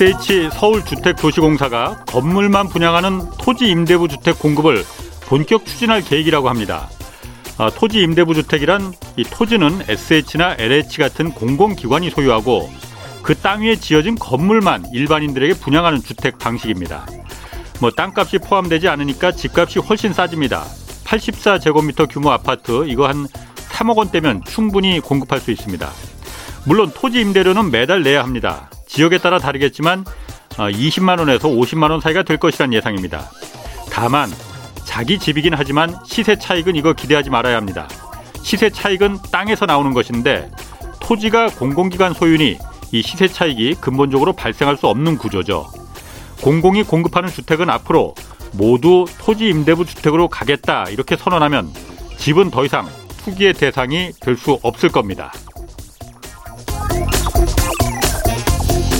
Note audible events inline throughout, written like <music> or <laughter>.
SH 서울주택도시공사가 건물만 분양하는 토지 임대부 주택 공급을 본격 추진할 계획이라고 합니다. 아, 토지 임대부 주택이란 이 토지는 SH나 LH 같은 공공기관이 소유하고 그 땅 위에 지어진 건물만 일반인들에게 분양하는 주택 방식입니다. 뭐 땅값이 포함되지 않으니까 집값이 훨씬 싸집니다. 84제곱미터 규모 아파트 이거 한 3억 원대면 충분히 공급할 수 있습니다. 물론 토지 임대료는 매달 내야 합니다. 지역에 따라 다르겠지만 20만 어, 원에서 50만 원 사이가 될 것이란 예상입니다. 다만 자기 집이긴 하지만 시세 차익은 이거 기대하지 말아야 합니다. 시세 차익은 땅에서 나오는 것인데 토지가 공공기관 소유니 이 시세 차익이 근본적으로 발생할 수 없는 구조죠. 공공이 공급하는 주택은 앞으로 모두 토지 임대부 주택으로 가겠다 이렇게 선언하면 집은 더 이상 투기의 대상이 될 수 없을 겁니다.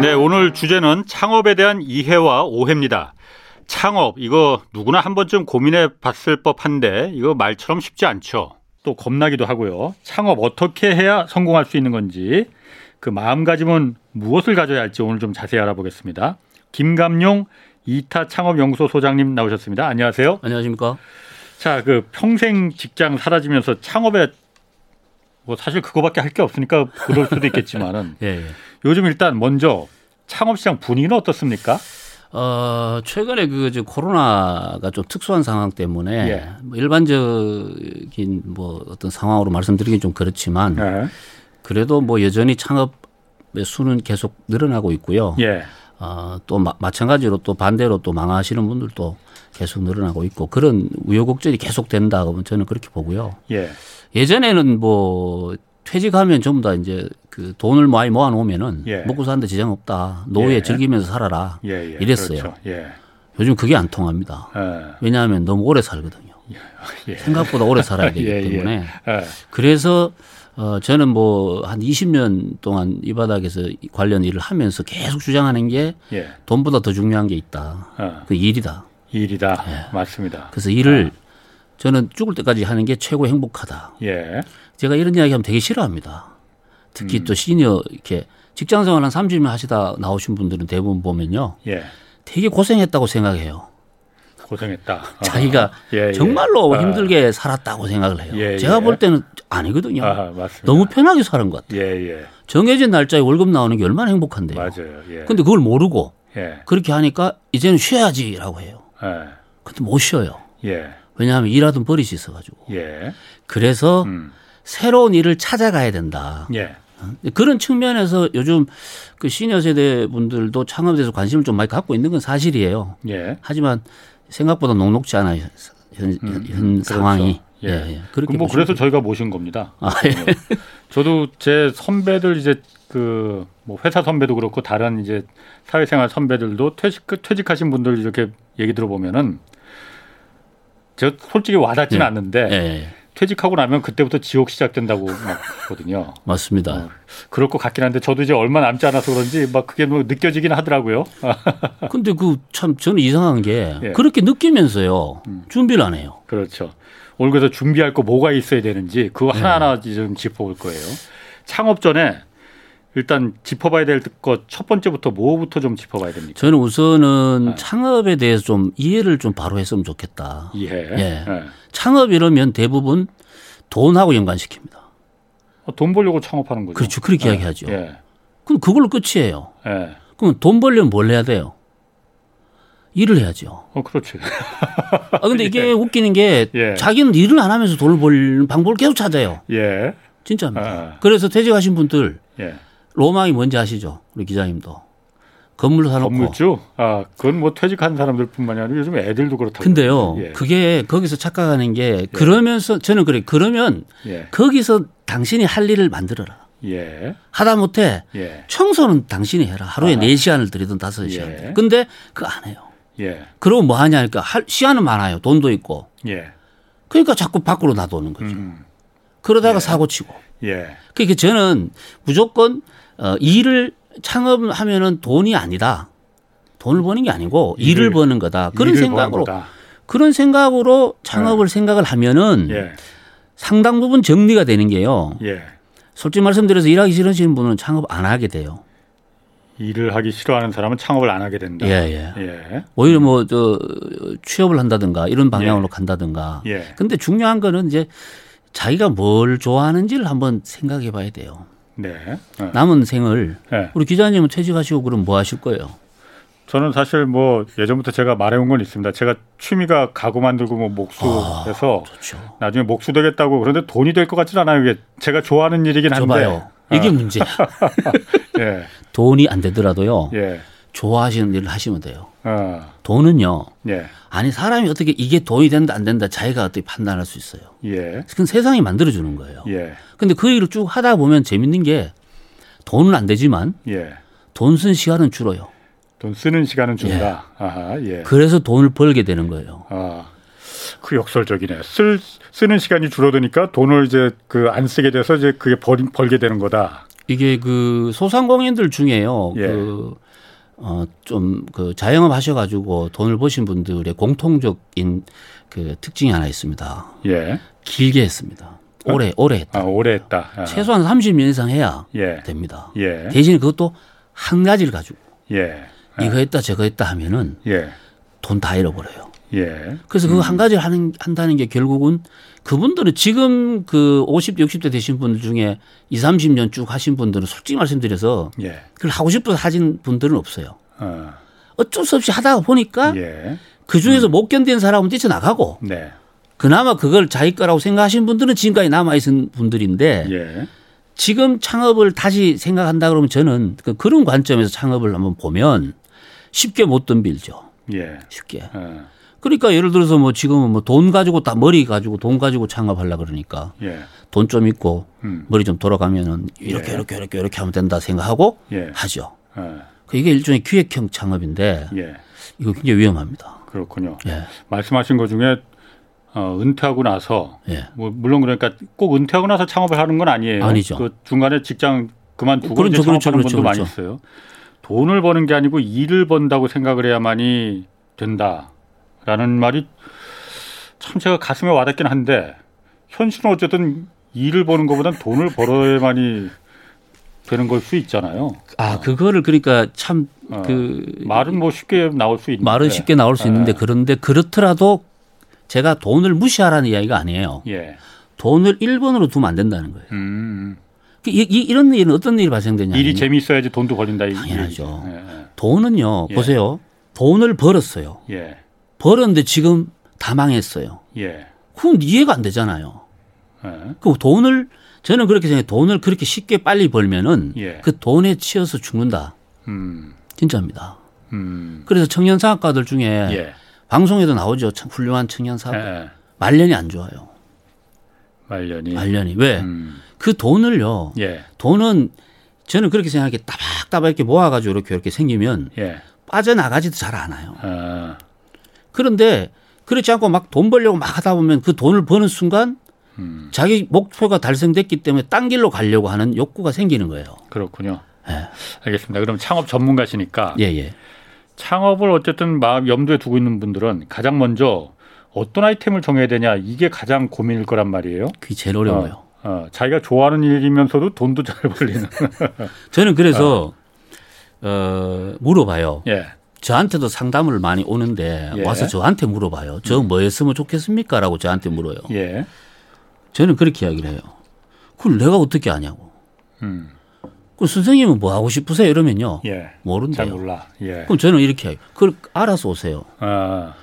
네, 오늘 주제는 창업에 대한 이해와 오해입니다. 창업, 이거 누구나 한 번쯤 고민해 봤을 법한데, 이거 말처럼 쉽지 않죠. 또 겁나기도 하고요. 창업 어떻게 해야 성공할 수 있는 건지, 그 마음가짐은 무엇을 가져야 할지 오늘 좀 자세히 알아보겠습니다. 김감용 이타 창업연구소 소장님 나오셨습니다. 안녕하세요. 안녕하십니까. 자, 그 평생 직장 사라지면서 창업에 뭐 사실 그거밖에 할 게 없으니까 그럴 수도 있겠지만은 <laughs> 예, 예. 요즘 일단 먼저 창업 시장 분위기는 어떻습니까? 어, 최근에 그 코로나가 좀 특수한 상황 때문에 예. 뭐 일반적인 뭐 어떤 상황으로 말씀드리긴 좀 그렇지만 예. 그래도 뭐 여전히 창업의 수는 계속 늘어나고 있고요. 예. 어, 또 마, 마찬가지로 또 반대로 또 망하시는 분들도 계속 늘어나고 있고 그런 우여곡절이 계속 된다 그러면 저는 그렇게 보고요. 예. 예전에는 뭐 퇴직하면 전부 다 이제 그 돈을 많이 모아 놓으면은 예. 먹고 사는데 지장 없다. 노후에 예. 즐기면서 살아라. 예, 예. 이랬어요. 그렇죠. 예. 요즘 그게 안 통합니다. 예. 왜냐하면 너무 오래 살거든요. 생각보다 오래 살아야 <laughs> 되기 때문에. 그래서 어 저는 뭐 한 20년 동안 이 바닥에서 관련 일을 하면서 계속 주장하는 게 돈보다 더 중요한 게 있다. 어. 그 일이다. 일이다. 맞습니다. 그래서 일을 어. 저는 죽을 때까지 하는 게 최고 행복하다. 예. 제가 이런 이야기 하면 되게 싫어합니다. 특히 음. 또 시니어 이렇게 직장 생활 한 30년 하시다 나오신 분들은 대부분 보면요. 예. 되게 고생했다고 생각해요. 고생했다. 자기가 <laughs> 예, 예. 정말로 아. 힘들게 살았다고 생각을 해요. 예, 제가 예. 볼 때는 아니거든요. 아, 너무 편하게 사는 것 같아요. 예, 정해진 날짜에 월급 나오는 게 얼마나 행복한데요. 맞아요. 예. 근데 그걸 모르고 그렇게 하니까 이제는 쉬어야지라고 해요. 예. 근데 못 쉬어요. 예. 왜냐하면 일하던 버릇이 있어가지고. 예. 그래서 음. 새로운 일을 찾아가야 된다. 예. 어? 그런 측면에서 요즘 그 시니어 세대 분들도 창업에 대해서 관심을 좀 많이 갖고 있는 건 사실이에요. 예. 하지만 생각보다 녹록지 않아요. 현, 음, 현 그렇죠. 상황이. 예. 예, 예. 그렇게 뭐 그래서 저희가 모신 겁니다. 아, 예. 네. 저도 제 선배들 이제 그 뭐 회사 선배도 그렇고 다른 이제 사회생활 선배들도 퇴직 퇴직하신 분들 이렇게 얘기 들어보면은 저 솔직히 와닿지는 예. 않는데 예. 퇴직하고 나면 그때부터 지옥 시작된다고 막 하거든요. <laughs> 맞습니다. 어, 그럴 것 같긴 한데 저도 이제 얼마 남지 않아서 그런지 막 그게 뭐 느껴지긴 하더라고요. <laughs> 근데 그 참 저는 이상한 게 예. 그렇게 느끼면서요 음. 준비를 안 해요. 그렇죠. 오늘 그래서 준비할 거 뭐가 있어야 되는지 그거 네. 하나하나 좀 짚어볼 거예요. 창업 전에 일단 짚어봐야 될 것 첫 번째부터 뭐부터 좀 짚어봐야 됩니까? 저는 우선은 네. 창업에 대해서 좀 이해를 좀 바로 했으면 좋겠다. 이해. 예. 네. 창업 이러면 대부분 돈하고 연관시킵니다. 어, 돈 벌려고 창업하는 거죠. 그렇죠. 그렇게 네. 이야기하죠. 예. 그럼 그걸로 끝이에요. 예. 그럼 돈 벌려면 뭘 해야 돼요? 일을 해야죠. 어, 그렇지. 아, 근데 이게 <laughs> 예. 웃기는 게 예. 자기는 일을 안 하면서 돈을 벌는 방법을 계속 찾아요. 예. 진짜입니다. 아. 그래서 퇴직하신 분들 예. 로망이 뭔지 아시죠? 우리 기자님도. 건물 사놓고. 건물주? 아, 그건 뭐 퇴직한 사람들뿐만이 아니라 요즘 애들도 그렇다고. 근데요, 예. 그게 거기서 착각하는 게 예. 그러면서 저는 그래. 그러면 예. 거기서 당신이 할 일을 만들어라. 예. 하다 못해 예. 청소는 당신이 해라. 하루에 아. 4시간을 들이든 5시간. 예. 근데 그거 안 해요. 예. 그러고 뭐 하냐니까 할 시간은 많아요. 돈도 있고. 예. 그러니까 자꾸 밖으로 놔두는 거죠. 음. 그러다가 예. 사고 치고. 예. 그러니까 저는 무조건 어, 일을 창업하면은 돈이 아니다. 돈을 버는 게 아니고 일을, 일을 버는 거다. 그런 생각으로 그런 생각으로 창업을 예. 생각을 하면은 예. 상당 부분 정리가 되는 게요. 예. 솔직히 말씀드려서 일하기 싫으신 분은 창업 안 하게 돼요. 일을 하기 싫어하는 사람은 창업을 안 하게 된다. 예, 예. 예. 오히려 뭐 저 취업을 한다든가 이런 방향으로 예. 간다든가. 예. 근데 중요한 거는 이제 자기가 뭘 좋아하는지를 한번 생각해 봐야 돼요. 네. 네. 남은 생을 네. 우리 기자님은 퇴직하시고 그럼 뭐 하실 거예요? 저는 사실 뭐 예전부터 제가 말해온 건 있습니다. 제가 취미가 가구 만들고 뭐 목수해서 아. 나중에 목수 되겠다고 그런데 돈이 될 것 같지는 않아요. 이게 제가 좋아하는 일이긴 한데. 봐요. 이게 아. 문제야. <laughs> 예. 돈이 안 되더라도요. 예. 좋아하시는 일을 하시면 돼요. 어. 돈은요. 예. 아니 사람이 어떻게 이게 돈이 된다 안 된다 자기가 어떻게 판단할 수 있어요. 예. 그건 세상이 만들어 주는 거예요. 예. 근데 그 일을 쭉 하다 보면 재밌는 게 돈은 안 되지만 예. 돈쓴 시간은 줄어요. 돈 쓰는 시간은 준다. 예. 아하, 예. 그래서 돈을 벌게 되는 거예요. 아. 그 역설적이네. 쓸 쓰는 시간이 줄어드니까 돈을 이제 그 안 쓰게 돼서 이제 그게 벌, 벌게 되는 거다. 이게 그 소상공인들 중에요. 예. 그 어, 좀, 그, 자영업 하셔가지고 돈을 버신 분들의 공통적인 그 특징이 하나 있습니다. 예. 길게 했습니다. 오래, 오래 했다. 아, 오래 했다. 아. 최소한 30년 이상 해야 예. 됩니다. 예. 대신에 그것도 한 가지를 가지고. 예. 이거 했다, 저거 했다 하면은. 예. 돈다 잃어버려요. 예. 그래서 음. 한 가지를 하는, 한다는 게 결국은 그분들은 지금 그 50대, 60대 되신 분들 중에 20, 30년 쭉 하신 분들은 솔직히 말씀드려서 예. 그걸 하고 싶어서 하신 분들은 없어요. 어. 어쩔 수 없이 하다가 보니까 예. 그 중에서 음. 못 견디는 사람은 뛰쳐나가고 네. 그나마 그걸 자기 거라고 생각하신 분들은 지금까지 남아있는 분들인데 예. 지금 창업을 다시 생각한다 그러면 저는 그 그런 관점에서 창업을 한번 보면 쉽게 못 덤빌죠. 예. 쉽게. 예. 그러니까 예를 들어서 뭐 지금은 뭐 돈 가지고 다 머리 가지고 돈 가지고 창업하려 그러니까 예. 돈좀 있고 음. 머리 좀 돌아가면은 이렇게 예. 이렇게 이렇게 이렇게 하면 된다 생각하고 예. 하죠. 예. 그 이게 일종의 기획형 창업인데 예. 이거 굉장히 위험합니다. 그렇군요. 예. 말씀하신 것 중에 어, 은퇴하고 나서 예. 뭐 물론 그러니까 꼭 은퇴하고 나서 창업을 하는 건 아니에요. 아니죠. 그 중간에 직장 그만두고 그렇죠, 이제 창업하는 그렇죠, 분도 그렇죠. 많이 있어요. 돈을 버는 게 아니고 일을 번다고 생각을 해야만이 된다 라는 말이 참 제가 가슴에 와닿긴 한데 현실은 어쨌든 일을 버는 것보단 돈을 벌어야만이 되는 걸 수 있잖아요. 아 그거를 그러니까 참그 어, 말은 뭐 쉽게 나올 수 있는데 말은 쉽게 나올 수 있는데 그런데 그렇더라도 제가 돈을 무시하라는 이야기가 아니에요. 예. 돈을 1번으로 두면 안 된다는 거예요. 음. 이, 이, 이런 일은 어떤 일이 발생되냐. 일이 재미있어야지 돈도 벌린다. 당연하죠. 예. 돈은요, 예. 보세요. 돈을 벌었어요. 예. 벌었는데 지금 다 망했어요. 예. 그럼 이해가 안 되잖아요. 예. 그 돈을 저는 그렇게 생각해요. 돈을 그렇게 쉽게 빨리 벌면은 예. 그 돈에 치여서 죽는다. 음. 진짜입니다. 음. 그래서 청년 사업가들 중에 예. 방송에도 나오죠. 참 훌륭한 청년 사업. 예. 말년이 안 좋아요. 말년이. 말년이 왜? 음. 그 돈을요. 예. 돈은 저는 그렇게 생각해 따박따박 이렇게 모아가지고 이렇게 이렇게 생기면 예. 빠져나가지도 잘 않아요. 아. 그런데 그렇지 않고 막 돈 벌려고 막 하다 보면 그 돈을 버는 순간 음. 자기 목표가 달성됐기 때문에 딴 길로 가려고 하는 욕구가 생기는 거예요. 그렇군요. 예. 알겠습니다. 그럼 창업 전문가시니까 예, 예. 창업을 어쨌든 마음 염두에 두고 있는 분들은 가장 먼저 어떤 아이템을 정해야 되냐 이게 가장 고민일 거란 말이에요. 그게 제일 어려워요. 어, 어, 자기가 좋아하는 일이면서도 돈도 잘 벌리는. <laughs> 저는 그래서 어, 물어봐요. 예. 저한테도 상담을 많이 오는데 예. 와서 저한테 물어봐요. 저 뭐 했으면 좋겠습니까? 라고 저한테 물어요. 예. 저는 그렇게 이야기를 해요. 그걸 내가 어떻게 아냐고. 음. 그 선생님은 뭐 하고 싶으세요? 이러면요. 예. 모른대요. 잘 몰라. 예. 그럼 저는 이렇게 해요. 그걸 알아서 오세요. 아.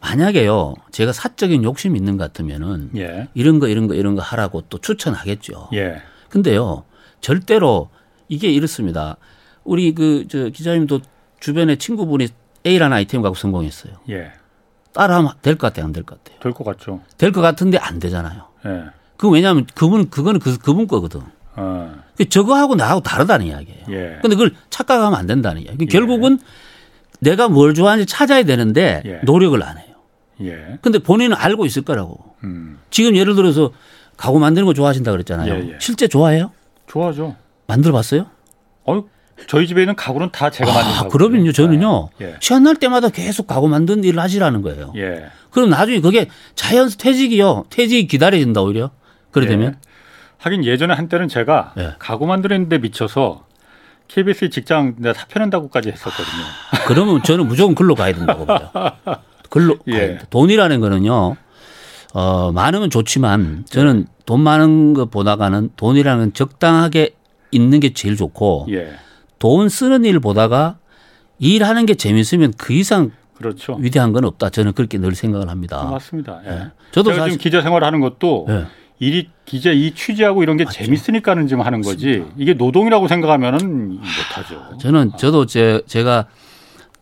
만약에요. 제가 사적인 욕심이 있는 것 같으면은 예. 이런 거 이런 거 이런 거 하라고 또 추천하겠죠. 예. 근데요. 절대로 이게 이렇습니다. 우리 그 저 기자님도 주변에 친구분이 A라는 아이템 갖고 성공했어요. 예. 따라하면 될 것 같아요, 안 될 것 같아요? 될 것 같죠. 될 것 같은데 안 되잖아요. 예. 그 왜냐하면 그분 그거는 그, 그분 거거든. 어. 그 저거하고 나하고 다르다는 이야기예요. 예. 근데 그걸 착각하면 안 된다는 이야기. 예. 결국은 내가 뭘 좋아하는지 찾아야 되는데 예. 노력을 안 해요. 예. 근데 본인은 알고 있을 거라고. 음. 지금 예를 들어서 가구 만드는 거 좋아하신다 그랬잖아요. 예, 예. 실제 좋아해요? 좋아하죠. 만들어 봤어요? 어, 저희 집에 있는 가구는 다 제가 아, 만든 아, 그러면요, 저는요. 예. 예. 시간 날 때마다 계속 가구 만든 일을 하시라는 거예요. 예. 그럼 나중에 그게 자연 퇴직이요. 퇴직이 기다려진다 오히려. 되면. 예. 하긴 예전에 한때는 제가 예. 가구 만드는데 미쳐서 KBS 직장 내가 사표낸다고까지 했었거든요. 아, 그러면 저는 무조건 글로 가야 된다고 봐요. 글로 예. 돈이라는 거는요. 어, 많으면 좋지만 저는 돈 많은 것보다가는 돈이라는 적당하게 있는 게 제일 좋고 예. 돈 쓰는 일 보다가 일하는 게 재밌으면 그 이상 그렇죠. 위대한 건 없다. 저는 그렇게 늘 생각을 합니다. 맞습니다. 예. 예. 저도 사실 기자 생활하는 것도 예. 일이 기자 이 취재하고 이런 게 맞죠. 재밌으니까는 지금 하는 거지 맞습니다. 이게 노동이라고 생각하면은 못하죠. 저는 저도 제, 제가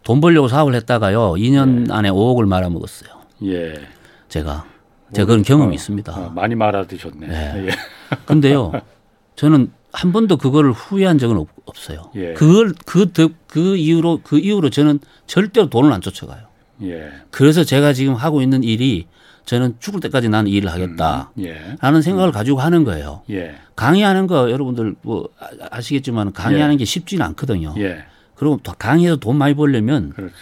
돈 벌려고 사업을 했다가요 2년 예. 안에 5억을 말아먹었어요. 예. 제가 제가 그런 경험이 어, 있습니다. 어, 많이 말아드셨네. 네. 예. 근데요 저는 한 번도 그걸 후회한 적은 없 어요. 예. 그걸 그, 그 이후로 그 이후로 저는 절대로 돈을 안 쫓아가요. 예. 그래서 제가 지금 하고 있는 일이 저는 죽을 때까지 나는 일을 하겠다. 음, 예. 라는 생각을 음. 가지고 하는 거예요. 예. 강의하는 거 여러분들 뭐 아시겠지만 강의하는 예. 게 쉽지는 않거든요. 예. 그리고 강의해서 돈 많이 벌려면 그렇죠.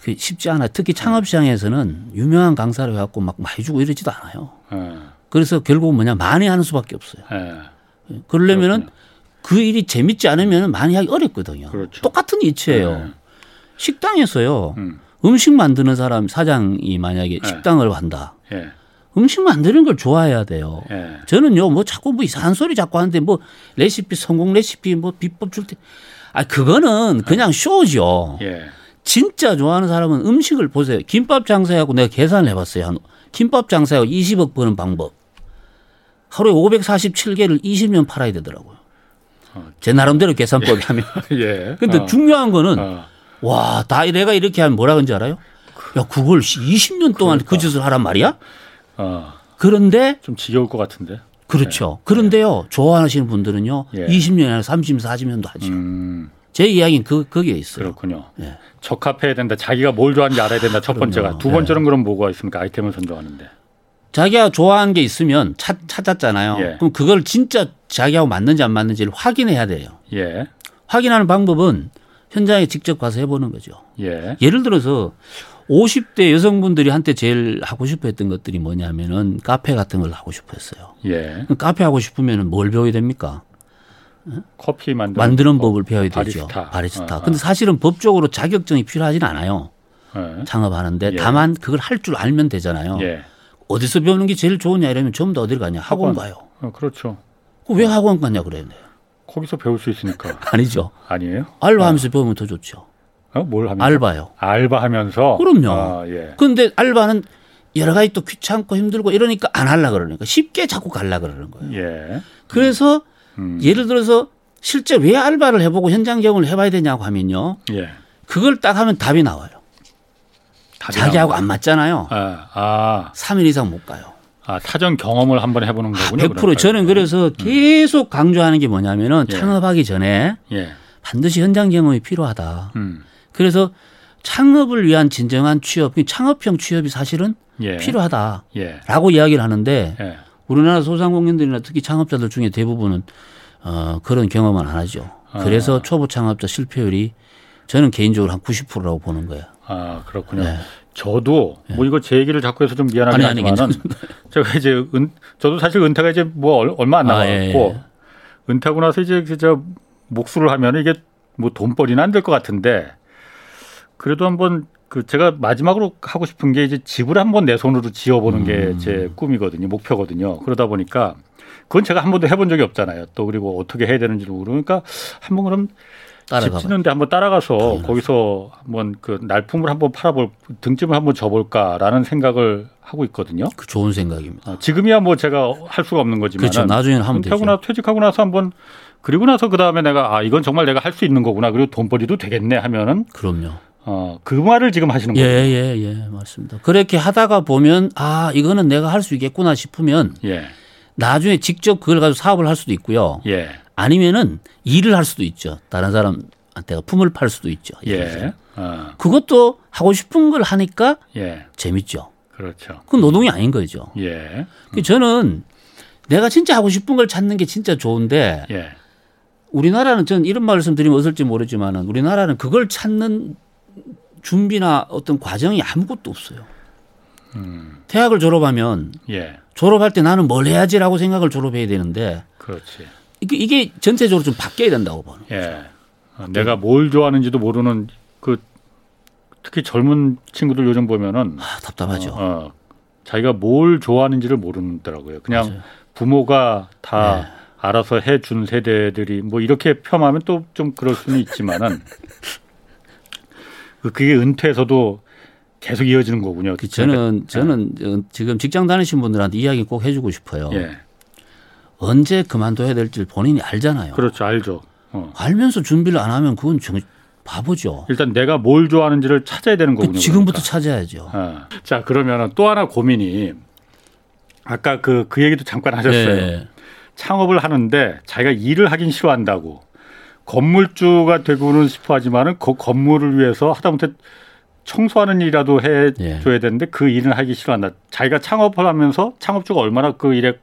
그 쉽지 않아요. 특히 창업 시장에서는 유명한 강사를 해갖고 막 많이 주고 이러지도 않아요. 예. 그래서 결국 뭐냐 많이 하는 수밖에 없어요. 그러려면은 그 일이 재밌지 않으면 많이 하기 어렵거든요. 그렇죠. 똑같은 이치예요. 네. 식당에서요. 음. 식 만드는 사람 사장이 만약에 네. 식당을 한다. 네. 음식 만드는 걸 좋아해야 돼요. 네. 저는요, 뭐 자꾸 뭐 이상한 소리 자꾸 하는데 뭐 레시피, 성공 레시피, 뭐 비법 줄 때. 아, 그거는 그냥 쇼죠. 예. 진짜 좋아하는 사람은 음식을 보세요. 김밥 장사하고 내가 계산을 해봤어요. 한 김밥 장사하고 20억 버는 방법. 하루에 547개를 20년 팔아야 되더라고요. 제 나름대로 계산법이 하면. <laughs> 예. 근데 어. 중요한 거는 어. 와, 다 내가 이렇게 하면 뭐라 그런지 알아요? 야, 그걸 20년 동안 그러니까. 그 짓을 하란 말이야? 어. 그런데 좀 지겨울 것 같은데. 그렇죠. 네. 그런데요, 좋아하시는 분들은요, 예. 20년 아니라 30, 40년도 하죠. 음. 제 이야기는 그, 거기에 있어요. 그렇군요. 예. 적합해야 된다. 자기가 뭘 좋아하는지 알아야 된다. 첫 번째가. 두 번째는 예. 그럼 뭐가 있습니까? 아이템을 선정하는데. 자기가 좋아하는 게 있으면 찾, 찾았잖아요. 예. 그럼 그걸 진짜 자기하고 맞는지 안 맞는지를 확인해야 돼요. 예. 확인하는 방법은 현장에 직접 가서 해보는 거죠. 예. 예를 들어서 50대 여성분들이 한때 제일 하고 싶어 했던 것들이 뭐냐면은 카페 같은 걸 하고 싶어 했어요. 예. 카페 하고 싶으면 은 뭘 배워야 됩니까? 커피 만드는, 만드는 법, 을 배워야 바리스타. 되죠. 바리스타. 어, 어. 근데 사실은 법적으로 자격증이 필요하진 않아요. 예. 창업하는데 예. 다만 그걸 할 줄 알면 되잖아요. 예. 어디서 배우는 게 제일 좋으냐 이러면 전부 다 어디를 가냐 학원, 가요. 어, 그렇죠. 왜 학원 가냐 그래요. 거기서 배울 수 있으니까. <laughs> 아니죠. 아니에요? 알바하면서 어. 배우면 더 좋죠. 어? 뭘 하면서? 알바요. 알바하면서? 그럼요. 아, 예. 그런데 알바는 여러 가지 또 귀찮고 힘들고 이러니까 안 하려 그러니까 쉽게 자꾸 갈라 그러는 거예요. 예. 그래서 음. 예를 들어서 실제 왜 알바를 해보고 현장 경험을 해봐야 되냐고 하면요. 예. 그걸 딱 하면 답이 나와요. 자기하고 안 맞잖아요. 아, 아. 3일 이상 못 가요. 아, 사전 경험을 한번 해보는 거군요. 아, 100% 그러니까. 저는 그래서 음. 계속 강조하는 게 뭐냐면은 예. 창업하기 전에 예. 반드시 현장 경험이 필요하다. 음. 그래서 창업을 위한 진정한 취업, 창업형 취업이 사실은 예. 필요하다라고 예. 이야기를 하는데 예. 우리나라 소상공인들이나 특히 창업자들 중에 대부분은 어, 그런 경험은 안 하죠. 그래서 아. 초보 창업자 실패율이 저는 개인적으로 한 90%라고 보는 거예요. 아 그렇군요. 네. 저도 네. 뭐 이거 제 얘기를 자꾸 해서 좀 미안하긴 아니, 하지만은 <laughs> 제가 이제 은 저도 사실 은퇴가 이제 뭐 얼마 안 남았고 아, 예, 예. 은퇴하고 나서 이제 저 목수를 하면 이게 뭐 돈벌이는 안 될 것 같은데 그래도 한번 그 제가 마지막으로 하고 싶은 게 이제 집을 한번 내 손으로 지어보는 게제 음. 꿈이거든요, 목표거든요. 그러다 보니까 그건 제가 한 번도 해본 적이 없잖아요. 또 그리고 어떻게 해야 되는지를 모르니까 한번 그럼 집 짓는데 한번 따라가서 당연하죠. 거기서 한번 그 날품을 한번 팔아볼 등짐을 한번 져볼까라는 생각을 하고 있거든요. 그 좋은 생각입니다. 어, 지금이야 뭐 제가 할 수가 없는 거지만 그렇죠. 나중에는 하면 되죠. 나 퇴직하고 나서 한번 그리고 나서 그 다음에 내가 아 이건 정말 내가 할 수 있는 거구나 그리고 돈벌이도 되겠네 하면은 그럼요. 어, 그 말을 지금 하시는 거예요. 예, 예, 예, 맞습니다. 그렇게 하다가 보면 아 이거는 내가 할 수 있겠구나 싶으면 예. 나중에 직접 그걸 가지고 사업을 할 수도 있고요. 예. 아니면은 일을 할 수도 있죠. 다른 사람한테 품을 팔 수도 있죠. 예. 어. 그것도 하고 싶은 걸 하니까 예. 재밌죠. 그렇죠. 그건 노동이 아닌 거죠. 예. 그 저는 내가 진짜 하고 싶은 걸 찾는 게 진짜 좋은데 예. 우리나라는 전 이런 말씀 드리면 어떨지 모르지만은 우리나라는 그걸 찾는 준비나 어떤 과정이 아무것도 없어요. 대학을 졸업하면 예. 졸업할 때 나는 뭘 해야지라고 생각을 졸업해야 되는데 그렇지. 이게, 이게 전체적으로 좀 바뀌어야 된다고 보는. 예. 어, 내가 뭘 좋아하는지도 모르는 그 특히 젊은 친구들 요즘 보면은 아, 답답하죠. 어, 어, 자기가 뭘 좋아하는지를 모르더라고요. 그냥 맞아요. 부모가 다 네. 알아서 해 준 세대들이 뭐 이렇게 폄하면 또 좀 그럴 수는 있지만은 그- 그게 은퇴해서도 계속 이어지는 거군요. 그 저는 저는 어, 지금 직장 다니신 분들한테 이야기 꼭 해주고 싶어요. 예. 언제 그만둬야 될지 본인이 알잖아요. 그렇죠. 알죠. 어. 알면서 준비를 안 하면 그건 정, 바보죠. 일단 내가 뭘 좋아하는지를 찾아야 되는 그 거군요. 지금부터 그러니까. 찾아야죠. 어. 자 그러면은 또 하나 고민이 아까 그 그 얘기도 잠깐 하셨어요. 예. 창업을 하는데 자기가 일을 하긴 싫어한다고 건물주가 되고는 싶어 하지만은 그 건물을 위해서 하다못해 청소하는 일이라도 해줘야 예. 되는데 그 일을 하기 싫어한다. 자기가 창업을 하면서 창업주가 얼마나 그 일에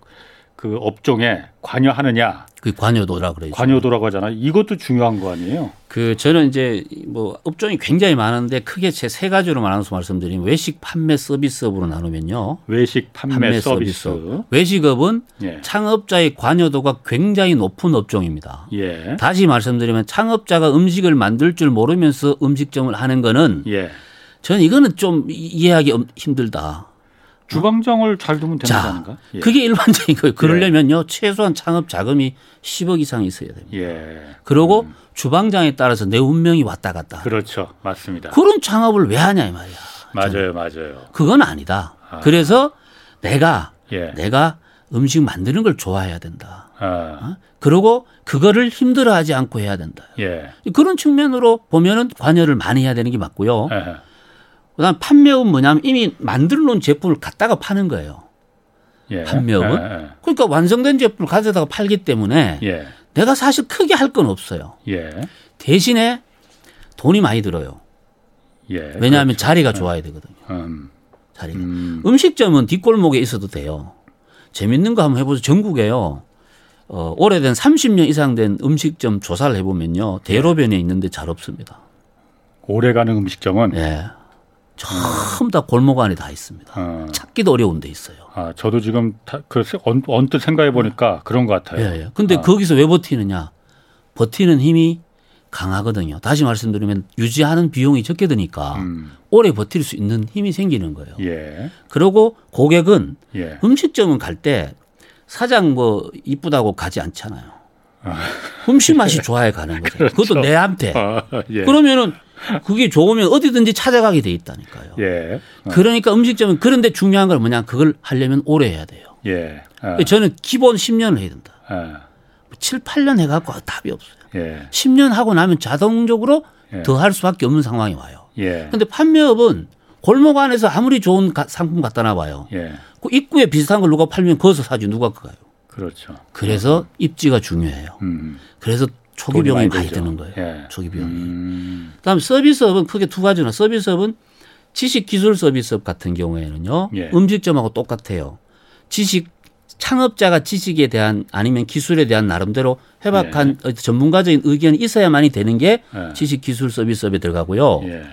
그 업종에 관여하느냐 그 관여도라 그러죠. 관여도라고 하잖아요. 이것도 중요한 거 아니에요? 그 저는 이제 뭐 업종이 굉장히 많은데 크게 제 세 가지로 나눠서 말씀드리면 외식 판매 서비스업으로 나누면요. 외식 판매, 판매 서비스. 서비스. 외식업은 예. 창업자의 관여도가 굉장히 높은 업종입니다. 예. 다시 말씀드리면 창업자가 음식을 만들 줄 모르면서 음식점을 하는 거는 예. 저는 이거는 좀 이- 이해하기 엄- 힘들다. 주방장을 잘 두면 되는 거 자, 아닌가? 예. 그게 일반적인 거예요. 그러려면요 최소한 창업 자금이 10억 이상이 있어야 됩니다. 예. 그리고 주방장에 따라서 내 운명이 왔다 갔다. 그렇죠. 맞습니다. 그런 창업을 왜 하냐 이 말이야. 맞아요. 맞아요. 그건 아니다. 아. 그래서 내가 예. 내가 음식 만드는 걸 좋아해야 된다. 아, 어? 그리고 그거를 힘들어하지 않고 해야 된다. 예. 그런 측면으로 보면은 관여를 많이 해야 되는 게 맞고요. 예. 그다음 판매업은 뭐냐면 이미 만들어 놓은 제품을 갖다가 파는 거예요. 예. 판매업은? 예. 그러니까 완성된 제품을 가져다가 팔기 때문에 예. 내가 사실 크게 할 건 없어요. 예. 대신에 돈이 많이 들어요. 예. 왜냐하면 자리가 좋아야 되거든요. 음. 자리가. 음. 음식점은 뒷골목에 있어도 돼요. 재밌는 거 한번 해보세요. 전국에요. 어, 오래된 30년 이상 된 음식점 조사를 해보면요. 대로변에 있는데 잘 없습니다. 오래가는 음식점은 예. 전부 다 골목 안에 다 있습니다. 어. 찾기도 어려운 데 있어요. 아, 저도 지금 다, 그 언, 언뜻 생각해 보니까 그런 것 같아요. 예, 예. 근데 아. 거기서 왜 버티느냐? 버티는 힘이 강하거든요. 다시 말씀드리면 유지하는 비용이 적게 드니까 음. 오래 버틸 수 있는 힘이 생기는 거예요. 예. 그리고 고객은 예. 음식점은 갈 때 사장 뭐 이쁘다고 가지 않잖아요. 음식 맛이 <laughs> 좋아야 가는 거죠. 그것도 내한테. 아, 예. 그러면은 그게 좋으면 어디든지 찾아가게 돼 있다니까요. 예. 어. 그러니까 음식점은 그런데 중요한 건 뭐냐? 그걸 하려면 오래 해야 돼요. 예. 아, 저는 기본 10년을 해야 된다. 아, 7, 8년 해갖고 답이 없어요. 예. 10년 하고 나면 자동적으로 예. 더할 수밖에 없는 상황이 와요. 예. 근데 판매업은 골목 안에서 아무리 좋은 가- 상품 갖다 놔봐요. 예. 그 입구에 비슷한 걸 누가 팔면 거기서 사지 누가 가요. 그렇죠. 그래서 입지가 중요해요. 음. 그래서 초기 비용이 많이. 드는 거예요. 예. 초기 비용이. 음. 그다음 서비스업은 크게 두 가지나 서비스업은 지식 기술 서비스업 같은 경우에는요. 예. 음식점하고 똑같아요. 지식 창업자가 지식에 대한 아니면 기술에 대한 나름대로 해박한 어, 전문가적인 의견이 있어야만이 되는 게 예. 지식 기술 서비스업에 들어가고요. 예.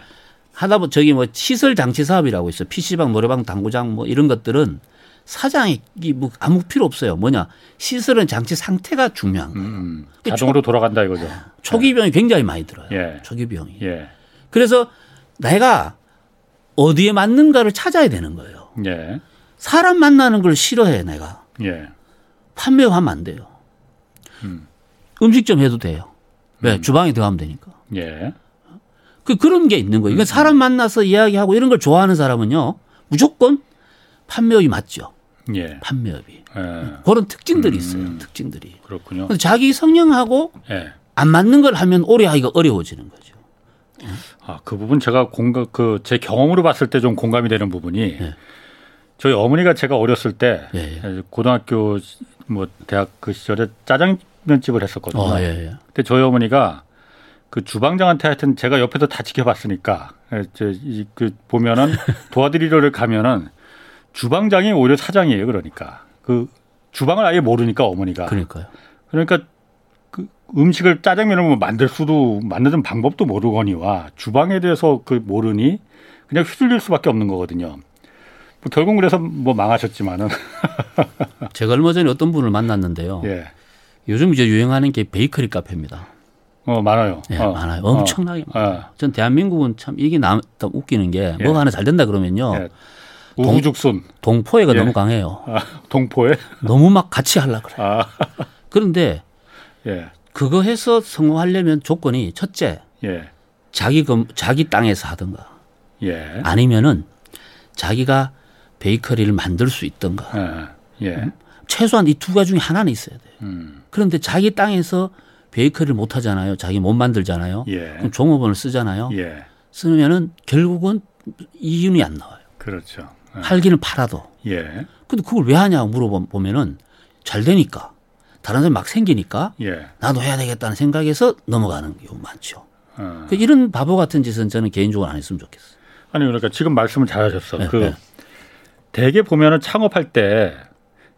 하다 보면 저기 뭐 시설 장치 사업이라고 있어요. PC방, 노래방, 당구장 뭐 이런 것들은 사장이 뭐 아무 필요 없어요. 뭐냐 시설은 장치 상태가 중요한 거예요. 음. 자동으로 돌아간다 이거죠. 초기 비용이 굉장히 많이 들어요. 예. 초기 비용이. 예. 그래서 내가 어디에 맞는가를 찾아야 되는 거예요. 예. 사람 만나는 걸 싫어해 내가. 예. 판매하면 안 돼요. 음. 음식점 해도 돼요. 왜? 주방에 들어가면 되니까. 예. 그 그런 게 있는 거예요. 그러니까 사람 만나서 이야기하고 이런 걸 좋아하는 사람은요. 무조건 판매업이 맞죠. 예. 판매업이. 예. 그런 특징들이 있어요. 특징들이. 그렇군요. 자기 성향하고 예. 안 맞는 걸 하면 오래 하기가 어려워지는 거죠. 아, 그 부분 제가 공감 그 제 경험으로 봤을 때 좀 공감이 되는 부분이 네. 저희 어머니가 제가 어렸을 때 예, 예. 고등학교 뭐 대학 그 시절에 짜장면집을 했었거든요. 어, 예, 예. 근데 저희 어머니가 그 주방장한테 하여튼 제가 옆에서 다 지켜봤으니까 이제 그 보면은 <laughs> 도와드리러를 가면은 주방장이 오히려 사장이에요. 그러니까 그 주방을 아예 모르니까 어머니가 그러니까요. 그러니까 그 음식을 짜장면을 뭐 만들 수도 만드는 방법도 모르거니와 주방에 대해서 그 모르니 그냥 휘둘릴 수밖에 없는 거거든요. 뭐 결국 그래서 뭐 망하셨지만은 <laughs> 제가 얼마 전에 어떤 분을 만났는데요. 예. 요즘 이제 유행하는 게 베이커리 카페입니다. 어 많아요. 예, 어. 많아요. 엄청나게 어. 많아요. 전 대한민국은 참 이게 나 웃기는 게 예. 뭐가 하나 잘 된다 그러면요. 예. 우후죽순. 동, 포에가 예. 너무 강해요. 아, 동포에? 너무 막 같이 하려 그래. 아. 그런데 <laughs> 예. 그거 해서 성공하려면 조건이 첫째, 예. 자기 금 자기 땅에서 하든가, 예. 아니면은 자기가 베이커리를 만들 수 있던가. 아, 예. 음? 최소한 이 두 가지 중에 하나는 있어야 돼요. 음. 그런데 자기 땅에서 베이커리를 못 하잖아요. 자기 못 만들잖아요. 예. 그럼 종업원을 쓰잖아요. 예. 쓰면은 결국은 이윤이 안 나와요. 그렇죠. 팔기는 팔아도. 예. 근데 그걸 왜 하냐고 물어보면은 잘 되니까. 다른 사람 막 생기니까 예. 나도 해야 되겠다는 생각에서 넘어가는 경우 많죠. 어. 이런 바보 같은 짓은 저는 개인적으로 안 했으면 좋겠어요. 아니 그러니까 지금 말씀을 잘하셨어. 네, 그 네. 대개 보면은 창업할 때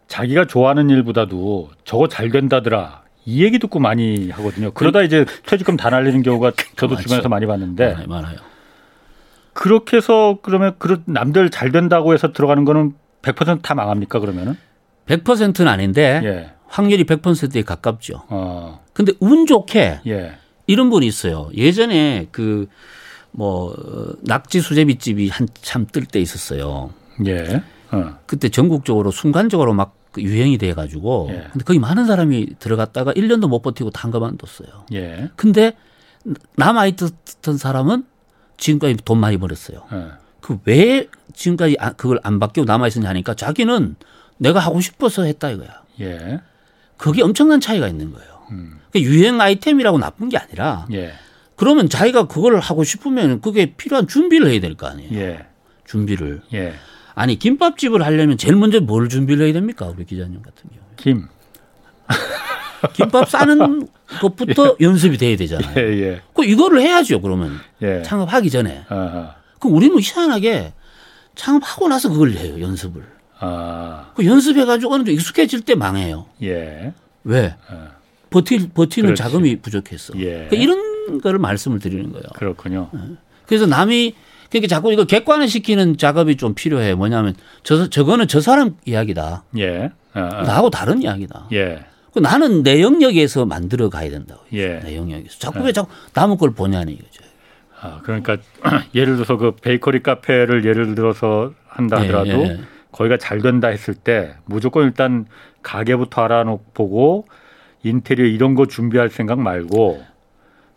자기가 좋아하는 일보다도 저거 잘 된다더라 이 얘기 듣고 많이 하거든요. 그러다 이제 퇴직금 다 날리는 경우가 저도 주변에서 많이 봤는데 많아요. 많아요. 그렇게 해서 그러면 그 남들 잘 된다고 해서 들어가는 거는 100%다 망합니까 그러면은? 100%는 아닌데 예. 확률이 100%에 가깝죠. 어. 근데 운 좋게 예. 이런 분이 있어요. 예전에 그 뭐 낙지 수제비집이 한참 뜰 때 있었어요. 예. 어. 그때 전국적으로 순간적으로 막그 유행이 돼 가지고 예. 근데 거기 많은 사람이 들어갔다가 1년도 못 버티고 단 그만뒀어요. 예. 근데 남아 있던 사람은 지금까지 돈 많이 벌었어요. 네. 그왜 지금까지 그걸 안 바뀌고 남아 있었냐 하니까 자기는 내가 하고 싶어서 했다 이거야. 예. 그게 엄청난 차이가 있는 거예요. 음. 그러니까 유행 아이템이라고 나쁜 게 아니라 예. 그러면 자기가 그걸 하고 싶으면 그게 필요한 준비를 해야 될 거 아니에요. 예. 준비를. 예. 아니 김밥집을 하려면 제일 먼저 뭘 준비를 해야 됩니까? 우리 기자님 같은 경우. 김. <laughs> 김밥 싸는 것부터 <laughs> 예. 연습이 돼야 되잖아요. 예, 예. 그 이거를 해야죠. 그러면 예. 창업하기 전에. 아하. 그럼 우리는 희한하게 창업하고 나서 그걸 해요. 연습을. 아. 그 연습해가지고 어느 정도 익숙해질 때 망해요. 예. 왜? 아. 버틸 버티는 그렇지. 자금이 부족했어. 예. 그러니까 이런 거를 말씀을 드리는 거예요. 그렇군요. 예. 그래서 남이 그러니까 자꾸 이거 객관화 시키는 작업이 좀 필요해. 뭐냐면 저 저거는 저 사람 이야기다. 예. 아, 아. 나하고 다른 이야기다. 예. 그 나는 내 영역에서 만들어 가야 된다고. 예. 내 영역에서. 자꾸 왜 예. 자꾸 남의 걸 보냐는 이거죠. 아, 그러니까 <clears throat> 예를 들어서 그 베이커리 카페를 예를 들어서 한다 예, 하더라도 예, 예. 거기가 잘 된다 했을 때 무조건 일단 가게부터 알아놓고 인테리어 이런 거 준비할 생각 말고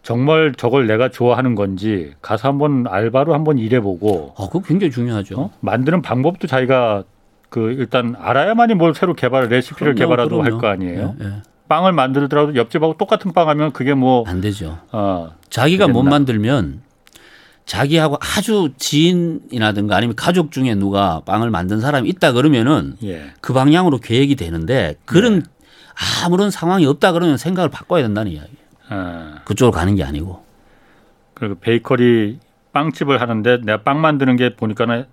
정말 저걸 내가 좋아하는 건지 가서 한번 알바로 한번 일해보고. 아, 그거 굉장히 중요하죠. 어? 만드는 방법도 자기가 그 일단 알아야만이 뭘 새로 개발 레시피를 개발하도 할 거 아니에요. 예, 예. 빵을 만들더라도 옆집하고 똑같은 빵 하면 그게 뭐 안 되죠. 어, 자기가 못 만들면 자기하고 아주 지인이라든가 아니면 가족 중에 누가 빵을 만든 사람이 있다 그러면은 예. 그 방향으로 계획이 되는데 그런 예. 아무런 상황이 없다 그러면 생각을 바꿔야 된다는 이야기예요. 아. 그쪽으로 가는 게 아니고. 그리고 베이커리 빵집을 하는데 내가 빵 만드는 게 보니까는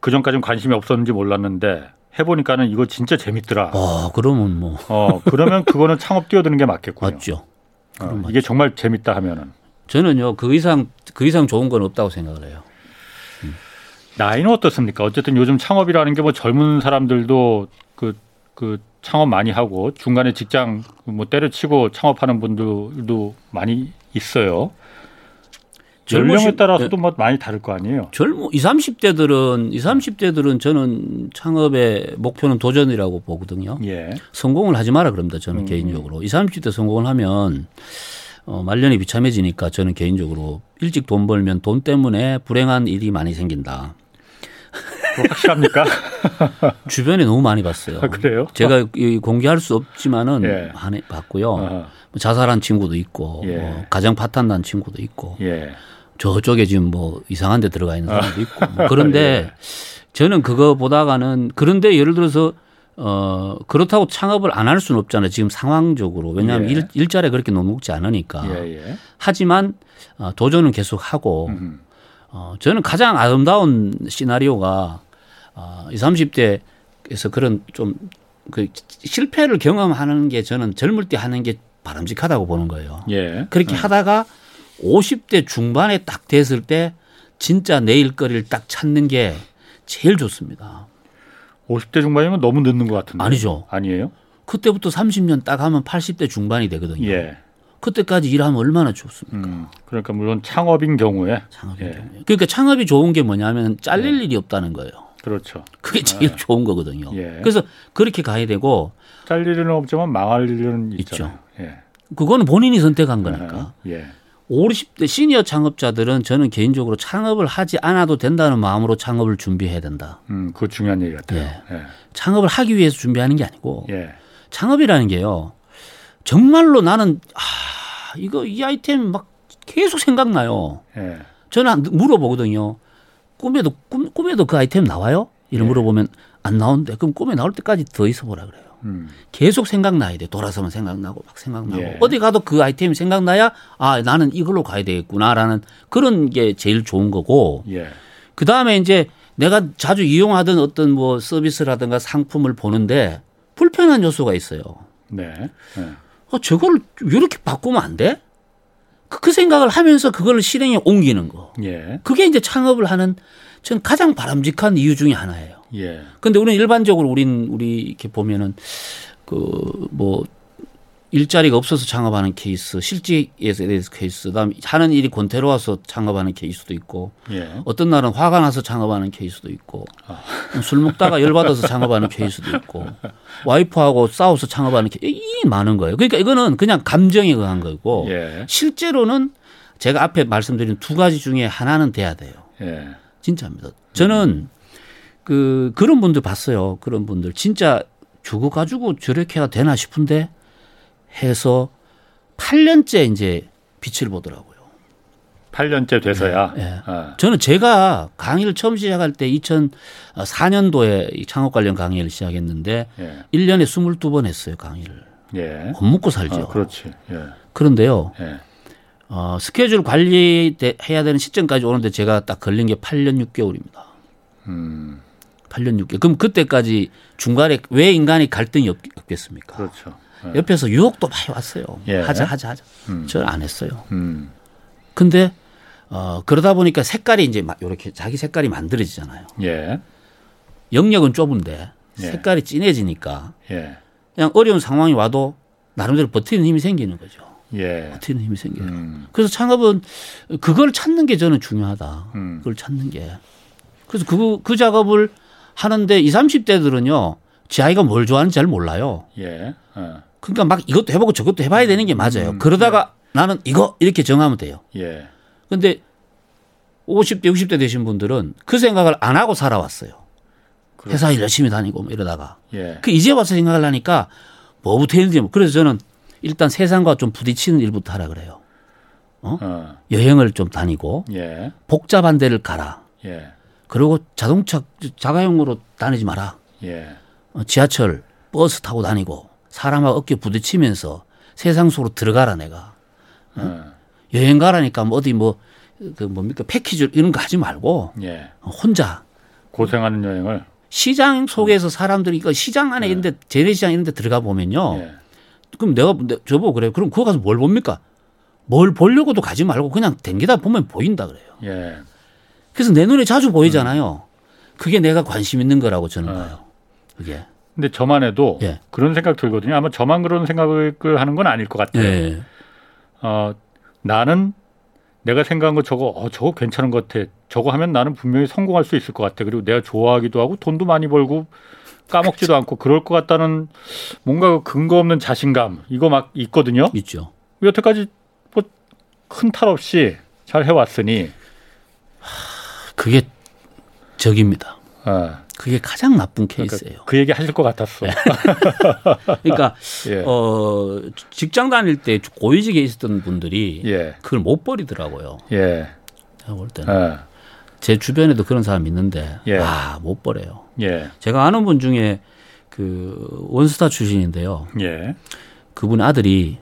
그 전까지는 관심이 없었는지 몰랐는데 해보니까는 이거 진짜 재밌더라. 어, 그러면 뭐. 어, 그러면 그거는 창업 뛰어드는 게 맞겠군요. 맞죠. 어, 이게 정말 재밌다 하면은. 저는요, 그 이상, 그 이상 좋은 건 없다고 생각을 해요. 음. 나이는 어떻습니까? 어쨌든 요즘 창업이라는 게 뭐 젊은 사람들도 그, 그 창업 많이 하고 중간에 직장 뭐 때려치고 창업하는 분들도 많이 있어요. 연령에 따라서도 네. 뭐 많이 다를 거 아니에요. 젊은 20, 30대들은 20, 30대들은 저는 창업의 목표는 도전이라고 보거든요. 예. 성공을 하지 마라 그럽니다. 저는 음. 개인적으로. 20, 30대 성공을 하면 어, 말년이 비참해지니까 저는 개인적으로 일찍 돈 벌면 돈 때문에 불행한 일이 많이 생긴다. 확실합니까? <laughs> 주변에 너무 많이 봤어요. 아, 그래요? 제가 공개할 수 없지만은 예. 봤고요. 뭐 자살한 친구도 있고 예. 뭐 가정 파탄 난 친구도 있고 예. 저쪽에 지금 뭐 이상한 데 들어가 있는 사람도 있고 뭐 그런데 예. 저는 그거 보다가는 그런데 예를 들어서 어 그렇다고 창업을 안 할 수는 없잖아요. 지금 상황적으로 왜냐하면 예. 일, 일자리 그렇게 녹록지 않으니까. 예, 예. 하지만 어, 도전은 계속 하고 음. 어, 저는 가장 아름다운 시나리오가 어, 20, 30대에서 그런 좀 그 실패를 경험하는 게 저는 젊을 때 하는 게 바람직하다고 보는 거예요. 예. 그렇게 하다가 50대 중반에 딱 됐을 때 진짜 내 일거리를 딱 찾는 게 제일 좋습니다. 50대 중반이면 너무 늦는 것 같은데. 아니죠. 아니에요? 그때부터 30년 딱 하면 80대 중반이 되거든요. 예. 그때까지 일하면 얼마나 좋습니까? 음. 그러니까 물론 창업인 경우에 창업이. 예. 그러니까 창업이 좋은 게 뭐냐면 잘릴 일이 없다는 거예요. 그렇죠. 그게 제일 좋은 거거든요. 예. 그래서 그렇게 가야 되고 잘릴 일은 없지만 망할 일은 있죠. 있잖아요. 예. 그거는 본인이 선택한 거니까. 예. 50대 시니어 창업자들은 저는 개인적으로 창업을 하지 않아도 된다는 마음으로 창업을 준비해야 된다. 음, 그거 중요한 얘기 같아요. 예. 창업을 하기 위해서 준비하는 게 아니고 예. 창업이라는 게요. 정말로 나는 아, 이거 이 아이템 막 계속 생각나요. 예. 저는 물어보거든요. 꿈에도 꿈, 꿈에도 그 아이템 나와요? 이런 예. 물어보면 안 나오는데 그럼 꿈에 나올 때까지 더 있어 보라 그래요. 음. 계속 생각나야 돼. 돌아서면 생각나고 막 생각나고 예. 어디 가도 그 아이템이 생각나야 아 나는 이걸로 가야 되겠구나라는 그런 게 제일 좋은 거고 예. 그 다음에 이제 내가 자주 이용하던 어떤 뭐 서비스라든가 상품을 보는데 불편한 요소가 있어요. 네. 예. 어, 저걸 이렇게 바꾸면 안 돼? 그, 그 생각을 하면서 그걸 실행에 옮기는 거. 예. 그게 이제 창업을 하는 전 가장 바람직한 이유 중에 하나예요. 예. 근데 우리는 일반적으로 우린 우리 이렇게 보면은 그 뭐 일자리가 없어서 창업하는 케이스, 실직에 대해서 케이스, 그다음 하는 일이 권태로워서 창업하는 케이스도 있고 예. 어떤 날은 화가 나서 창업하는 케이스도 있고 술 먹다가 열 받아서 창업하는 케이스도 있고 <laughs> 와이프하고 싸워서 창업하는 케이스 이 많은 거예요. 그러니까 이거는 그냥 감정에 의한 거고 예. 실제로는 제가 앞에 말씀드린 두 가지 중에 하나는 돼야 돼요. 예. 진짜입니다. 저는 그 그런 분들 봤어요. 그런 분들 진짜 저거 가지고 저렇게가 되나 싶은데 해서 8년째 이제 빛을 보더라고요. 8년째 돼서야. 예. 아. 저는 제가 강의를 처음 시작할 때 2004년도에 창업 관련 강의를 시작했는데 예. 1년에 22번 했어요, 강의를. 예. 못 먹고 살죠. 아, 그렇지. 예. 그런데요. 예. 어, 스케줄 관리해야 되는 시점까지 오는데 제가 딱 걸린 게 8년 6개월입니다. 음. 8년 6개월. 그럼 그때까지 중간에 왜 인간이 갈등이 없, 없겠습니까? 그렇죠. 예. 옆에서 유혹도 많이 왔어요. 예. 하자, 하자, 하자. 음. 저는 안 했어요. 음. 근데 어, 그러다 보니까 색깔이 이제 막 이렇게 자기 색깔이 만들어지잖아요. 예. 영역은 좁은데 예. 색깔이 진해지니까 예. 그냥 어려운 상황이 와도 나름대로 버티는 힘이 생기는 거죠. 예. 버티는 힘이 생겨요. 음. 그래서 창업은 그걸 찾는 게 저는 중요하다. 음. 그걸 찾는 게. 그래서 그, 그 작업을 하는데 20, 30대들은요, 지 아이가 뭘 좋아하는지 잘 몰라요. 예. 어. 그러니까 막 이것도 해보고 저것도 해봐야 되는 게 맞아요. 음, 그러다가 나는 이거 이렇게 정하면 돼요. 예. 근데 50대, 60대 되신 분들은 그 생각을 안 하고 살아왔어요. 회사 일 열심히 다니고 뭐 이러다가. 예. 그 이제 와서 생각을 하니까 뭐부터 했는지. 뭐. 그래서 저는 일단 세상과 좀 부딪히는 일부터 하라 그래요. 어. 여행을 좀 다니고 예. 복잡한 데를 가라. 예. 그리고 자동차 자가용으로 다니지 마라. 예. 어, 지하철, 버스 타고 다니고 사람하고 어깨 부딪히면서 세상 속으로 들어가라 내가. 어. 여행 가라니까 뭐 어디 뭐 그 뭡니까 패키지 이런 거 하지 말고 예. 혼자 고생하는 여행을 시장 속에서 사람들이 이거 시장 안에 있는데 재래시장 이런 데 들어가 보면요. 예. 그럼 내가 내- 저보고 그래요. 그럼 그거 가서 뭘 봅니까? 뭘 보려고도 가지 말고 그냥 댕기다 보면 보인다 그래요. 예. 그래서 내 눈에 자주 보이잖아요. 그게 내가 관심 있는 거라고 저는 어. 봐요. 그게. 근데 저만 해도 예. 그런 생각 들거든요. 아마 저만 그런 생각을 하는 건 아닐 것 같아요. 예. 어, 나는 내가 생각한 거 저거, 어, 저거 괜찮은 것 같아. 저거 하면 나는 분명히 성공할 수 있을 것 같아. 그리고 내가 좋아하기도 하고 돈도 많이 벌고 까먹지도 않고 그럴 것 같다는 뭔가 그 근거 없는 자신감 이거 막 있거든요. 있죠. 여태까지 뭐 큰 탈 없이 잘 해왔으니 그게 적입니다. 어, 그게 가장 나쁜 그러니까 케이스예요. 그 얘기 하실 것 같았어. <laughs> 그러니까 <laughs> 예. 어 직장 다닐 때 고위직에 있었던 분들이 예. 그걸 못 버리더라고요. 예. 제가 볼 때는 예. 제 주변에도 그런 사람 있는데 예. 아못 버려요. 예. 제가 아는 분 중에 그 원스타 출신인데요. 예. 그분 아들이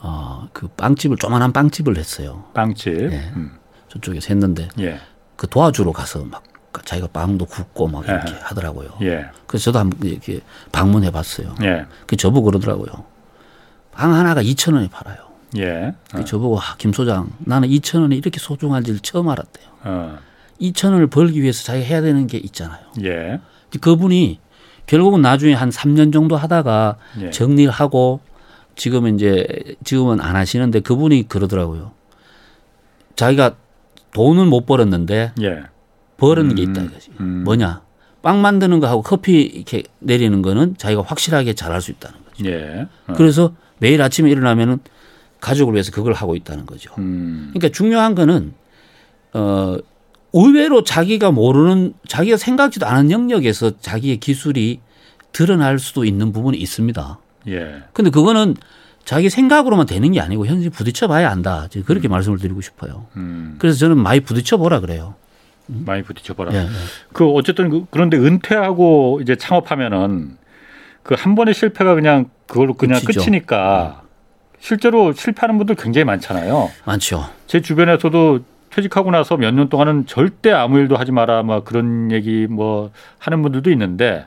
어 그 빵집을 조만한 빵집을 했어요. 빵집. 예. 음. 저쪽에서 했는데 예. 그 도와주러 가서 막 자기가 빵도 굽고 막 이렇게 예. 하더라고요. 예. 그래서 저도 한번 이렇게 방문해 봤어요. 예. 그 저보고 그러더라고요. 빵 하나가 2천 원에 팔아요. 예. 그 저보고 아, 김 소장 나는 2천 원이 이렇게 소중한지를 처음 알았대요. 어. 2천 원을 벌기 위해서 자기가 해야 되는 게 있잖아요. 예. 그분이 결국은 나중에 한 3년 정도 하다가 예. 정리를 하고 지금은 이제 지금은 안 하시는데 그분이 그러더라고요. 자기가 돈은 못 벌었는데 예. 벌은 음, 게 있다 이거지. 음. 뭐냐? 빵 만드는 거하고 커피 이렇게 내리는 거는 자기가 확실하게 잘할 수 있다는 거죠. 예. 어. 그래서 매일 아침에 일어나면은 가족을 위해서 그걸 하고 있다는 거죠. 음. 그러니까 중요한 거는 어 의외로 자기가 모르는 자기가 생각지도 않은 영역에서 자기의 기술이 드러날 수도 있는 부분이 있습니다. 예. 근데 그거는 자기 생각으로만 되는 게 아니고 현실 부딪혀 봐야 안다. 그렇게 음. 말씀을 드리고 싶어요. 음. 그래서 저는 많이 부딪혀 보라 그래요. 음. 많이 부딪혀 보라. 예, 예. 그 어쨌든 그, 그런데 은퇴하고 이제 창업하면은 그 한 번의 실패가 그냥 그걸로 그냥 그치죠. 끝이니까 네. 실제로 실패하는 분들 굉장히 많잖아요. 많죠. 제 주변에서도 퇴직하고 나서 몇 년 동안은 절대 아무 일도 하지 마라 뭐 그런 얘기 뭐 하는 분들도 있는데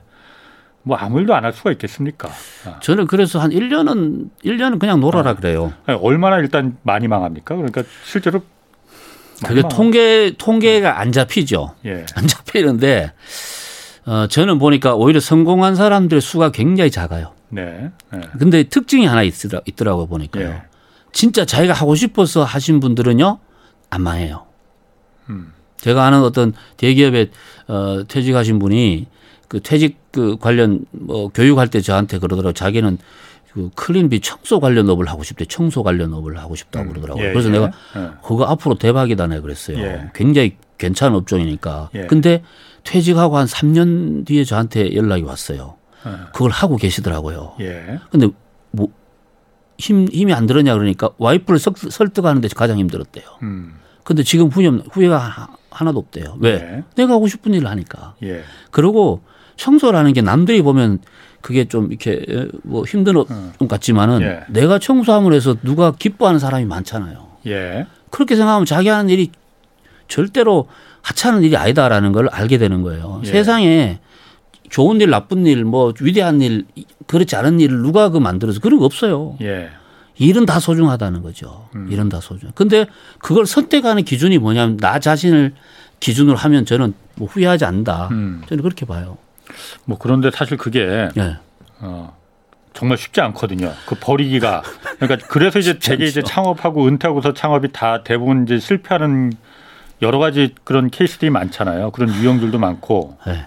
뭐 아무 일도 안 할 수가 있겠습니까? 아. 저는 그래서 한 1년은 1년은 그냥 놀아라 아. 그래요. 아니, 얼마나 일단 많이 망합니까? 그러니까 실제로 그게 통계 통계가 안 잡히죠. 예. 안 잡히는데 어 저는 보니까 오히려 성공한 사람들의 수가 굉장히 작아요. 네. 네. 근데 특징이 하나 있더라, 있더라고 보니까요. 예. 진짜 자기가 하고 싶어서 하신 분들은요 안 망해요. 음. 제가 아는 어떤 대기업에 어, 퇴직하신 분이 그 퇴직 그 관련 뭐 교육할 때 저한테 그러더라고 자기는 그 클린비 청소 관련 업을 하고 싶대 청소 관련 업을 하고 싶다고 음. 그러더라고요. 예, 그래서 예. 내가 예. 그거 앞으로 대박이다네 그랬어요. 예. 굉장히 괜찮은 업종이니까. 예. 근데 퇴직하고 한 3년 뒤에 저한테 연락이 왔어요. 예. 그걸 하고 계시더라고요. 예. 근데 뭐 힘, 힘이 안 들었냐 그러니까 와이프를 설득하는데 가장 힘들었대요. 음. 근데 지금 후회, 후회가 하나도 없대요. 왜? 예. 내가 하고 싶은 일을 하니까. 예. 그리고 청소라는 게 남들이 보면 그게 좀 이렇게 뭐 힘든 것 음. 같지만은 예. 내가 청소함을 해서 누가 기뻐하는 사람이 많잖아요. 예. 그렇게 생각하면 자기 하는 일이 절대로 하찮은 일이 아니다라는 걸 알게 되는 거예요. 예. 세상에 좋은 일, 나쁜 일, 뭐 위대한 일, 그렇지 않은 일을 누가 그 만들어서 그런 거 없어요. 예. 일은 다 소중하다는 거죠. 음. 일은 다 소중. 근데 그걸 선택하는 기준이 뭐냐면 나 자신을 기준으로 하면 저는 뭐 후회하지 않는다. 음. 저는 그렇게 봐요. 뭐 그런데 사실 그게 네. 어, 정말 쉽지 않거든요. 그 버리기가 그러니까 그래서 이제 되게 이제 창업하고 은퇴하고서 창업이 다 대부분 이제 실패하는 여러 가지 그런 케이스들이 많잖아요. 그런 유형들도 많고. 네.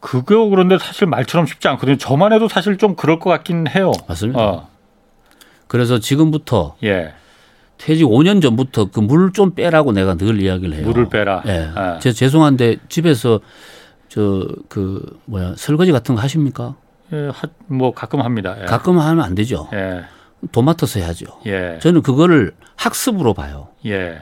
그거 그런데 사실 말처럼 쉽지 않거든요. 저만 해도 사실 좀 그럴 것 같긴 해요. 맞습니다. 어. 그래서 지금부터 예. 퇴직 5년 전부터 그 물 좀 빼라고 내가 늘 이야기를 해요. 물을 빼라. 예. 아. 제 죄송한데 집에서 저 그 뭐야 설거지 같은 거 하십니까? 예, 하, 뭐 가끔 합니다. 예. 가끔 하면 안 되죠. 예. 도맡아서 해야죠. 예. 저는 그거를 학습으로 봐요. 예.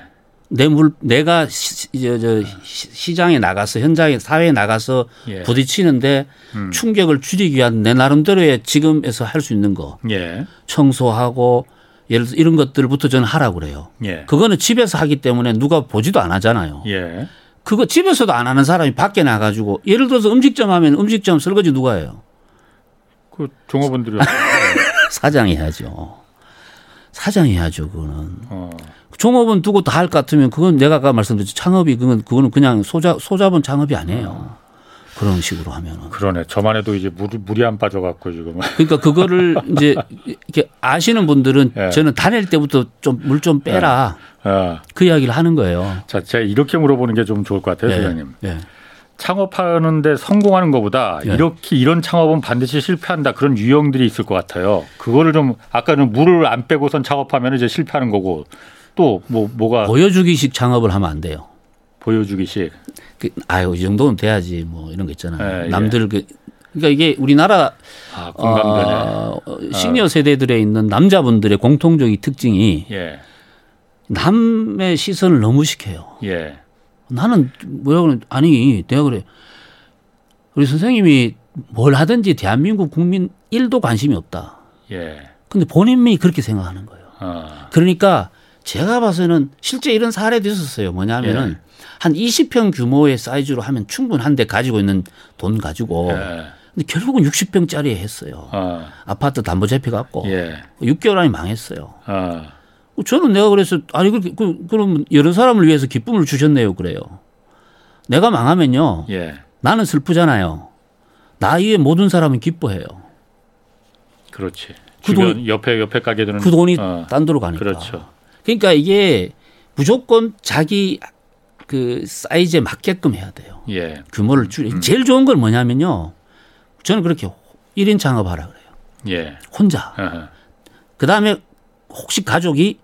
내 물 내가 시, 저, 저 시장에 나가서 현장에 사회에 나가서 예. 부딪히는데 음. 충격을 줄이기 위한 내 나름대로의 지금에서 할 수 있는 거 예. 청소하고 예를 들어 이런 것들부터 저는 하라고 그래요. 예. 그거는 집에서 하기 때문에 누가 보지도 안 하잖아요. 예. 그거 집에서도 안 하는 사람이 밖에 나가지고 예를 들어서 음식점 하면 음식점 설거지 누가 해요? 그 종업원들이 <laughs> 사장이 해야죠. 사장이 해야죠. 그거는. 어. 종업원 두고 다 할 것 같으면 그건 내가 아까 말씀드렸죠. 창업이 그건 그거는 그냥 소자 소자본 창업이 아니에요. 그런 식으로 하면은. 그러네. 저만 해도 이제 물, 물이 안 빠져갖고 지금. <laughs> 그러니까 그거를 이제 이렇게 아시는 분들은 예. 저는 다닐 때부터 좀 물좀 빼라. 어. 그 이야기를 하는 거예요. 자, 제가 이렇게 물어보는 게 좀 좋을 것 같아요, 소장님. 예. 창업하는데 성공하는 것보다 예. 이렇게 이런 창업은 반드시 실패한다 그런 유형들이 있을 것 같아요. 그거를 좀 아까는 물을 안 빼고선 창업하면 이제 실패하는 거고 또 뭐 뭐가 보여주기식 창업을 하면 안 돼요. 보여주기식. 그, 아유 이 정도는 돼야지 뭐 이런 거 있잖아요. 예, 예. 남들 그 그러니까 이게 우리나라 아. 어, 시니어 세대들에 있는 남자분들의 공통적인 특징이 예. 남의 시선을 너무 시켜요. 예. 나는 뭐라 그래 아니 내가 그래 우리 선생님이 뭘 하든지 대한민국 국민 1도 관심이 없다. 예. 근데 본인이 그렇게 생각하는 거예요. 어. 그러니까 제가 봐서는 실제 이런 사례도 있었어요. 뭐냐면은 예. 한 20평 규모의 사이즈로 하면 충분한데 가지고 있는 돈 가지고 예. 근데 결국은 60평짜리에 했어요. 어. 아파트 담보 잡혀 갖고 예. 6개월 안에 망했어요. 어. 저는 내가 그래서 아니 그, 그 그럼 여러 사람을 위해서 기쁨을 주셨네요 그래요. 내가 망하면요. 예. 나는 슬프잖아요. 나 이외 모든 사람은 기뻐해요. 그렇지. 그 주변 옆에 옆에 가게들은 그 돈이 어. 딴 데로 가니까. 그렇죠. 그러니까 이게 무조건 자기 그 사이즈에 맞게끔 해야 돼요. 예. 규모를 줄이. 제일 좋은 건 뭐냐면요. 저는 그렇게 1인 창업하라 그래요. 예. 혼자. 어허. 그 다음에 혹시 가족이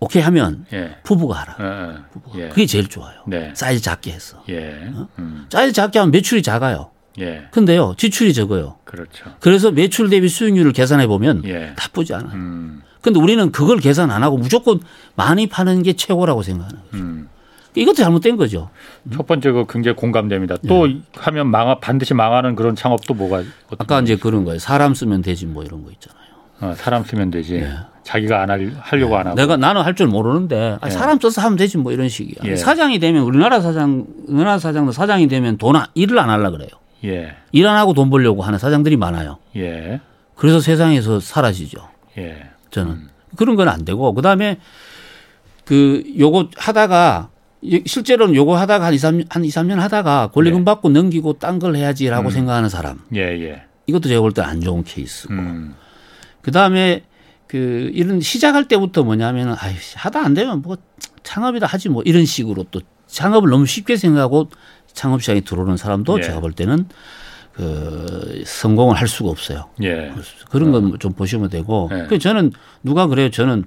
오케이 하면 예. 부부가 하라. 어. 어. 예. 그게 제일 좋아요. 네. 사이즈 작게 해서. 예. 음. 사이즈 작게 하면 매출이 작아요. 예. 근데요, 지출이 적어요. 그렇죠. 그래서 매출 대비 수익률을 계산해 보면 예. 나쁘지 않아요. 음. 근데 우리는 그걸 계산 안 하고 무조건 많이 파는 게 최고라고 생각하는 거예요. 음. 이것도 잘못된 거죠. 첫 번째 그 굉장히 공감됩니다. 또 하면 망하 반드시 망하는 그런 창업도 뭐가 아까 이제 그런 거예요. 사람 쓰면 되지 뭐 이런 거 있잖아요. 어, 사람 쓰면 되지. 자기가 안 할, 하려고 안 하고. 네. 내가 나는 할 줄 모르는데 아, 예. 사람 써서 하면 되지 뭐 이런 식이야. 예. 사장이 되면 우리나라 사장, 우리나라 사장도 사장이 되면 돈 안- 일을 안 하려 그래요. 예. 일안 하고 돈 벌려고 하는 사장들이 많아요. 예. 그래서 세상에서 사라지죠. 예. 저는 그런 건 안 되고 그다음에 그 요거 하다가 이- 실제로는 요거 하다가 한 2, 3년, 한 2, 3년 하다가 권리금 네. 받고 넘기고 딴 걸 해야지라고 생각하는 사람. 예. 예. 이것도 제가 볼 때 안 좋은 케이스고. 음. 그 다음에 그 이런 시작할 때부터 뭐냐면은 아이 하다 안 되면 뭐 창업이다 하지 뭐 이런 식으로 또 창업을 너무 쉽게 생각하고 창업 시장에 들어오는 사람도 예. 제가 볼 때는 그 성공을 할 수가 없어요. 예. 그런 건 좀 보시면 되고. 네. 그 저는 누가 그래요? 저는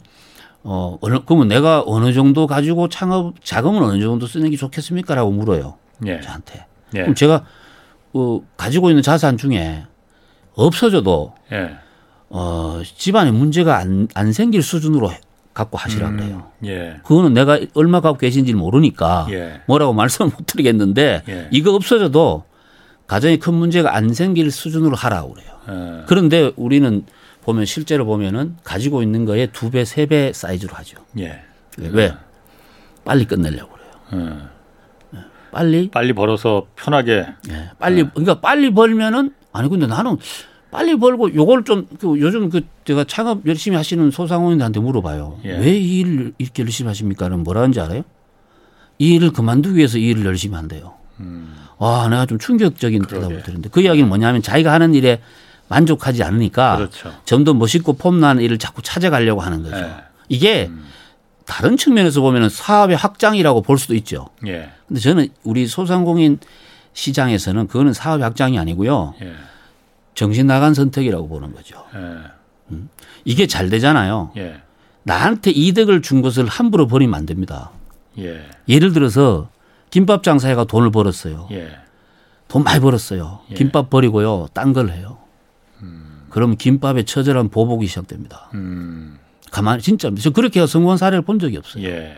어 어느 그러면 내가 어느 정도 가지고 창업 자금을 어느 정도 쓰는 게 좋겠습니까 라고 물어요. 예. 저한테. 예. 그럼 제가 어 가지고 있는 자산 중에 없어져도 예. 어 집안에 문제가 안, 안 생길 수준으로 해- 갖고 하시라 그래요. 예. 그거는 내가 얼마 갖고 계신지 모르니까 예. 뭐라고 말씀을 못 드리겠는데 예. 이거 없어져도 가정에 큰 문제가 안 생길 수준으로 하라고 그래요. 어. 그런데 우리는 보면 실제로 보면은 가지고 있는 거에 두 배, 세 배 사이즈로 하죠. 예. 왜? 빨리 끝내려고 그래요. 어. 빨리, 빨리 벌어서 편하게 예, 빨리, 그러니까 빨리 벌면은 아니 근데 나는 빨리 벌고 요걸 좀 그 요즘 그 제가 창업 열심히 하시는 소상공인들한테 물어봐요. 예. 왜이 일을 이렇게 열심히 하십니까는 뭐라 하는지 알아요? 이 일을 그만두기 위해서 이 일을 열심히 한대요. 와, 내가 좀 충격적인 대답을 드렸는데 그 이야기는 뭐냐면 자기가 하는 일에 만족하지 않으니까 그렇죠. 좀더 멋있고 폼나는 일을 자꾸 찾아가려고 하는 거죠. 예. 이게 다른 측면에서 보면 사업의 확장이라고 볼 수도 있죠. 예. 근데 저는 우리 소상공인 시장에서는 그거는 사업의 확장이 아니고요. 예. 정신 나간 선택이라고 보는 거죠. 예. 이게 잘 되잖아요. 예. 나한테 이득을 준 것을 함부로 버리면 안 됩니다. 예. 예를 들어서 김밥 장사해가 돈을 벌었어요. 예. 돈 많이 벌었어요. 예. 김밥 버리고요. 딴 걸 해요. 그럼 김밥에 처절한 보복이 시작됩니다. 음. 가만히 진짜 저 그렇게 성공한 사례를 본 적이 없어요. 예.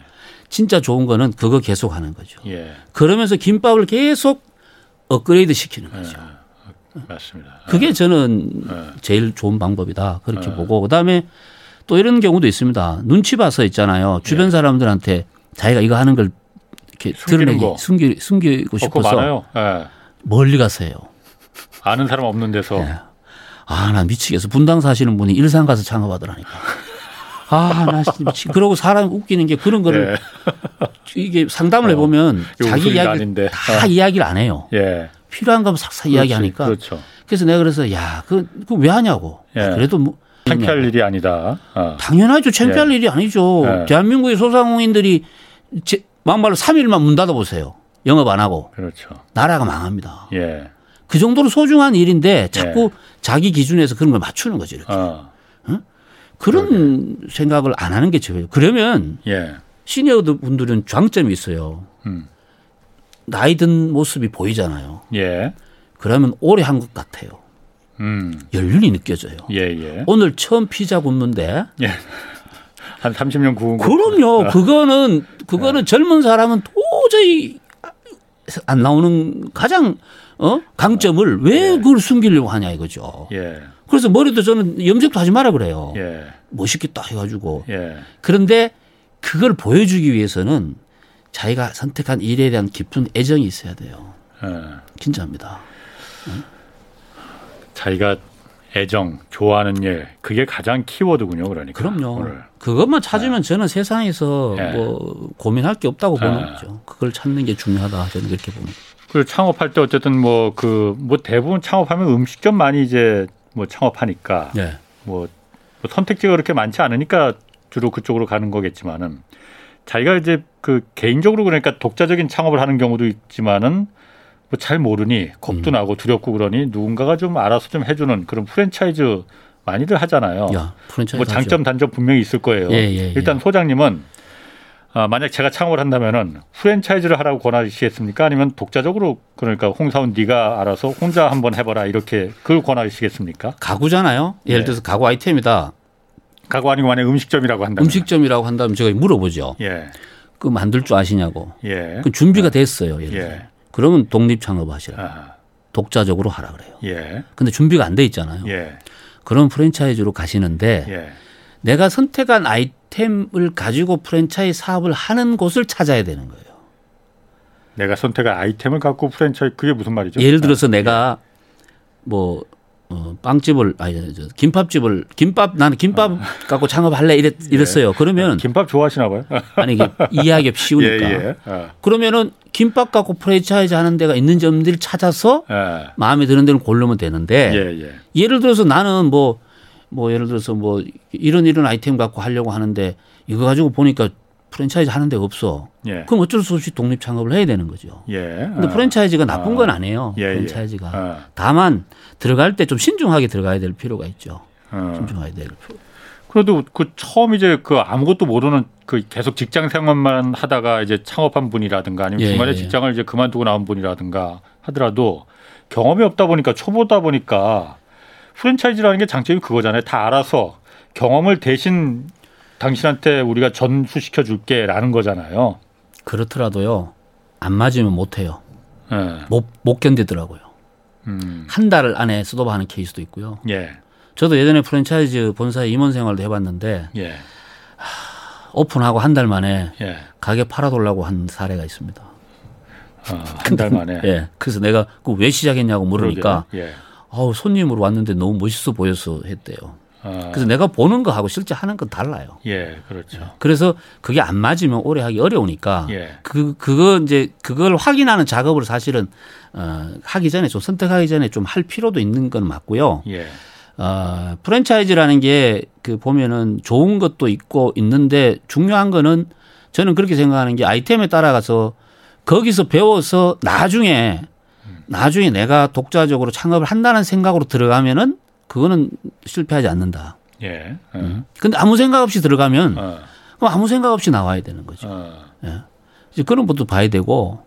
진짜 좋은 거는 그거 계속 하는 거죠. 예. 그러면서 김밥을 계속 업그레이드 시키는 거죠. 맞습니다. 그게 저는 네. 제일 좋은 방법이다. 그렇게 보고 그다음에 또 이런 경우도 있습니다. 눈치 봐서 있잖아요. 주변 사람들한테 자기가 이거 하는 걸 이렇게 예. 드러내기 거. 숨기 숨기고 어, 싶어서. 예. 멀리 가세요. 아는 사람 없는 데서 예. 아, 나 미치겠어. 분당 사시는 분이 일산 가서 창업하더라니까. 아, 나 미치. 그러고 사람 웃기는 게 그런 거를 이게 상담을 해보면 이거 자기 이야기를. 다 어. 이야기를 안 해요. 예. 필요한 거면 싹싹 이야기하니까. 그렇죠. 그래서 내가 그래서 야, 그, 그왜 하냐고. 예. 아, 그래도 뭐. 창피할 일이 아니다. 어. 당연하죠. 창피할 일이 아니죠. 예. 대한민국의 소상공인들이 제, 막말로 3일만 문 닫아보세요. 영업 안 하고. 그렇죠. 나라가 망합니다. 예. 그 정도로 소중한 일인데 자꾸 자기 기준에서 그런 걸 맞추는 거죠. 이렇게. 어. 그런 생각을 안 하는 게 좋아요. 그러면 예. 시니어 분들은 장점이 있어요. 음. 나이 든 모습이 보이잖아요. 예. 그러면 오래 한 것 같아요. 음. 연륜이 느껴져요. 예, 예. 오늘 처음 피자 굽는데 예. 한 30년 구운 그럼요. 그거는 그거는 네. 젊은 사람은 도저히 안 나오는 가장 어 강점을 왜 예. 그걸 숨기려고 하냐 이거죠. 예. 그래서 머리도 저는 염색도 하지 마라 그래요. 예. 멋있겠다 해가지고. 예. 그런데 그걸 보여주기 위해서는 자기가 선택한 일에 대한 깊은 애정이 있어야 돼요. 예. 진짜입니다. 응? 자기가 애정, 좋아하는 일, 그게 가장 키워드군요, 그러니까. 그럼요. 오늘. 그것만 찾으면 네. 저는 세상에서 네. 뭐 고민할 게 없다고 보는 네. 거죠. 그걸 찾는 게 중요하다, 저는 그렇게 봅니다. 그 창업할 때 어쨌든 뭐 그뭐 그 뭐 대부분 창업하면 음식점 많이 이제 뭐 창업하니까 네. 뭐, 뭐 선택지가 그렇게 많지 않으니까 주로 그쪽으로 가는 거겠지만은 자기가 이제 그 개인적으로 그러니까 독자적인 창업을 하는 경우도 있지만은 뭐 잘 모르니 겁도 음. 나고 두렵고 그러니 누군가가 좀 알아서 좀 해주는 그런 프랜차이즈 많이들 하잖아요. 야, 뭐 장점 단점 분명히 있을 거예요. 예, 예, 예. 일단 소장님은 아, 만약 제가 창업을 한다면은 프랜차이즈를 하라고 권하시겠습니까? 아니면 독자적으로 그러니까 홍사원 네가 알아서 혼자 한번 해봐라 이렇게 그걸 권하시겠습니까? 가구잖아요. 예를 네. 들어서 가구 아이템이다. 가구 아니고 만약 음식점이라고 한다면 음식점이라고 한다면 제가 물어보죠. 예. 그 만들 줄 아시냐고. 예. 그 준비가 됐어요. 예를 들어. 예. 그러면 독립 창업하시라. 아. 독자적으로 하라 그래요. 예. 근데 준비가 안 돼 있잖아요. 예. 그런 프랜차이즈로 가시는데 예. 내가 선택한 아이템을 가지고 프랜차이즈 사업을 하는 곳을 찾아야 되는 거예요. 내가 선택한 아이템을 갖고 프랜차이즈 그게 무슨 말이죠? 예를 들어서 아, 내가 뭐 어, 빵집을 아니 저 김밥집을 김밥 나는 김밥 아. 갖고 창업할래 이랬, 예. 이랬어요. 그러면 김밥 좋아하시나 봐요. 아니 이게 이해하기 쉬우니까. <laughs> 예, 예. 아. 그러면은 김밥 갖고 프랜차이즈 하는 데가 있는지 없는지를 찾아서 예. 마음에 드는 데를 고르면 되는데 예, 예. 예를 들어서 나는 뭐뭐 뭐 예를 들어서 뭐 이런 이런 아이템 갖고 하려고 하는데 이거 가지고 보니까 프랜차이즈 하는 데가 없어. 예. 그럼 어쩔 수 없이 독립 창업을 해야 되는 거죠. 예. 근데 아. 프랜차이즈가 나쁜 건 아니에요. 예. 예. 프랜차이즈가. 아. 다만 들어갈 때 좀 신중하게 들어가야 될 필요가 있죠. 아. 신중하게 될 필요. 그래도 그 처음 이제 그 아무것도 모르는 그 계속 직장 생활만 하다가 이제 창업한 분이라든가 아니면 예, 중간에 예. 직장을 이제 그만두고 나온 분이라든가 하더라도 경험이 없다 보니까 초보다 보니까 프랜차이즈라는 게 장점이 그거잖아요. 다 알아서 경험을 대신 당신한테 우리가 전수시켜 줄게라는 거잖아요. 그렇더라도요. 안 맞으면 못 해요. 네. 못, 못 견디더라고요. 음. 한 달 안에 스톱하는 케이스도 있고요. 예. 저도 예전에 프랜차이즈 본사 임원 생활도 해봤는데 예. 하, 오픈하고 한 달 만에 예. 가게 팔아돌라고 한 사례가 있습니다. 어, 한달 만에. <laughs> 예. 그래서 내가 그 왜 시작했냐고 물으니까 예. 아우 손님으로 왔는데 너무 멋있어 보여서 했대요. 아. 그래서 내가 보는 거하고 실제 하는 건 달라요. 예, 그렇죠. 예. 그래서 그게 안 맞으면 오래 하기 어려우니까 예. 그 그거 이제 그걸 확인하는 작업을 사실은 어 하기 전에 좀 선택하기 전에 좀 할 필요도 있는 건 맞고요. 예. 어 프랜차이즈라는 게 그 보면은 좋은 것도 있고 있는데 중요한 거는 저는 그렇게 생각하는 게 아이템에 따라가서 거기서 배워서 나중에 나중에 내가 독자적으로 창업을 한다는 생각으로 들어가면은 그거는 실패하지 않는다. 예. 예. 음. 근데 아무 생각 없이 들어가면 어. 그럼 아무 생각 없이 나와야 되는 거죠. 어. 예. 이제 그런 것도 봐야 되고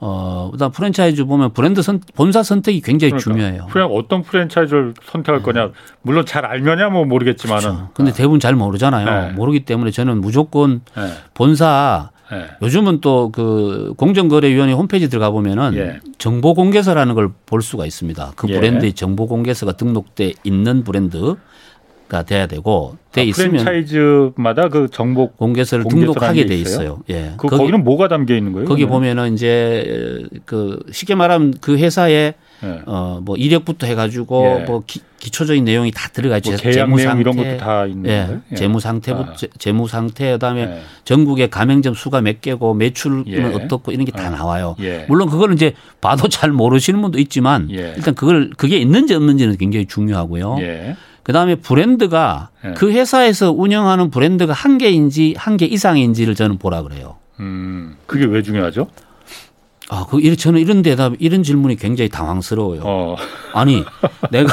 어, 그다음 프랜차이즈 보면 브랜드 선, 본사 선택이 굉장히 그러니까, 중요해요. 그냥 어떤 프랜차이즈를 선택할 네. 거냐. 물론 잘 알면야 뭐 모르겠지만은. 그렇죠. 근데 어. 대부분 잘 모르잖아요. 네. 모르기 때문에 저는 무조건 네. 본사 네. 요즘은 또 그 공정거래위원회 홈페이지 들어가 보면은 예. 정보 공개서라는 걸 볼 수가 있습니다. 그 예. 브랜드의 정보 공개서가 등록돼 있는 브랜드가 돼야 되고 돼 아, 있으면 프랜차이즈마다 그 정보 공개서를 등록하게 돼 있어요. 예. 그 거기, 는 뭐가 담겨 있는 거예요? 거기 그러면? 보면은 이제 그 쉽게 말하면 그 회사에 예. 어뭐 이력부터 해가지고 예. 뭐 기, 초적인 내용이 다 들어가 있죠. 뭐 재무 상태 이런 것도 다 있는 예. 거예요. 예. 재무 상태부 아. 재무 상태 그다음에 예. 전국의 가맹점 수가 몇 개고 매출은 예. 어떻고 이런 게다 아. 나와요. 예. 물론 그거는 이제 봐도 잘 모르시는 분도 있지만 일단 그걸 그게 있는지 없는지는 굉장히 중요하고요. 그다음에 브랜드가 그 회사에서 운영하는 브랜드가 한 개인지 한 개 이상인지를 저는 보라 그래요. 음, 그게 왜 중요하죠? 아, 그, 저는 이런 대답, 이런 질문이 굉장히 당황스러워요. 어. 아니, <laughs> 내가,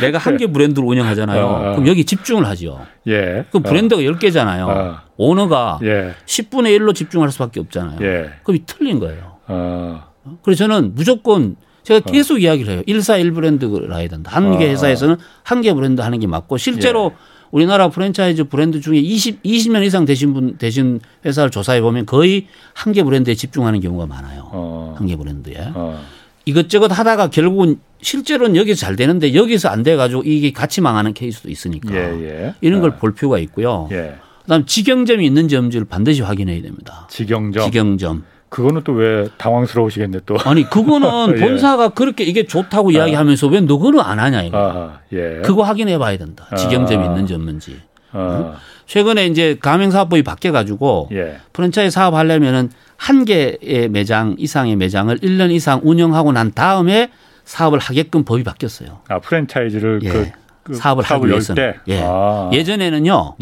내가 한 개 브랜드를 운영하잖아요. 어, 어. 그럼 여기 집중을 하죠. 예. 그 브랜드가 어. 10개잖아요. 어. 오너가 예. 10분의 1로 집중할 수밖에 없잖아요. 예. 그럼 틀린 거예요. 어. 그래서 저는 무조건 제가 어. 계속 이야기를 해요. 1사 1 브랜드를 해야 된다. 한 개 회사에서는 한 개 브랜드 하는 게 맞고 실제로 예. 우리나라 프랜차이즈 브랜드 중에 20, 20년 이상 되신 분, 되신 회사를 조사해 보면 거의 한 개 브랜드에 집중하는 경우가 많아요. 어. 한개 브랜드에. 어. 이것저것 하다가 결국은 실제로는 여기서 잘 되는데 여기서 안 돼 가지고 이게 같이 망하는 케이스도 있으니까 예, 예. 이런 걸볼 어. 필요가 있고요. 예. 그다음 직영점이 있는 점지를 반드시 확인해야 됩니다. 직영점. 직영점. 그거는 또 왜 당황스러우시겠네 또. 아니 그거는 <laughs> 예. 본사가 그렇게 이게 좋다고 아. 이야기하면서 왜 너그는 안 하냐 이거. 아하, 예. 그거 확인해 봐야 된다. 직영점이 아. 있는지 없는지. 아. 최근에 이제 가맹사업법이 바뀌어 가지고 예. 프랜차이즈 사업 하려면은 한 개의 매장 이상의 매장을 1년 이상 운영하고 난 다음에 사업을 하게끔 법이 바뀌었어요. 아 프랜차이즈를 예. 그, 그 사업을 하기 위해서는. 예. 아. 예전에는요.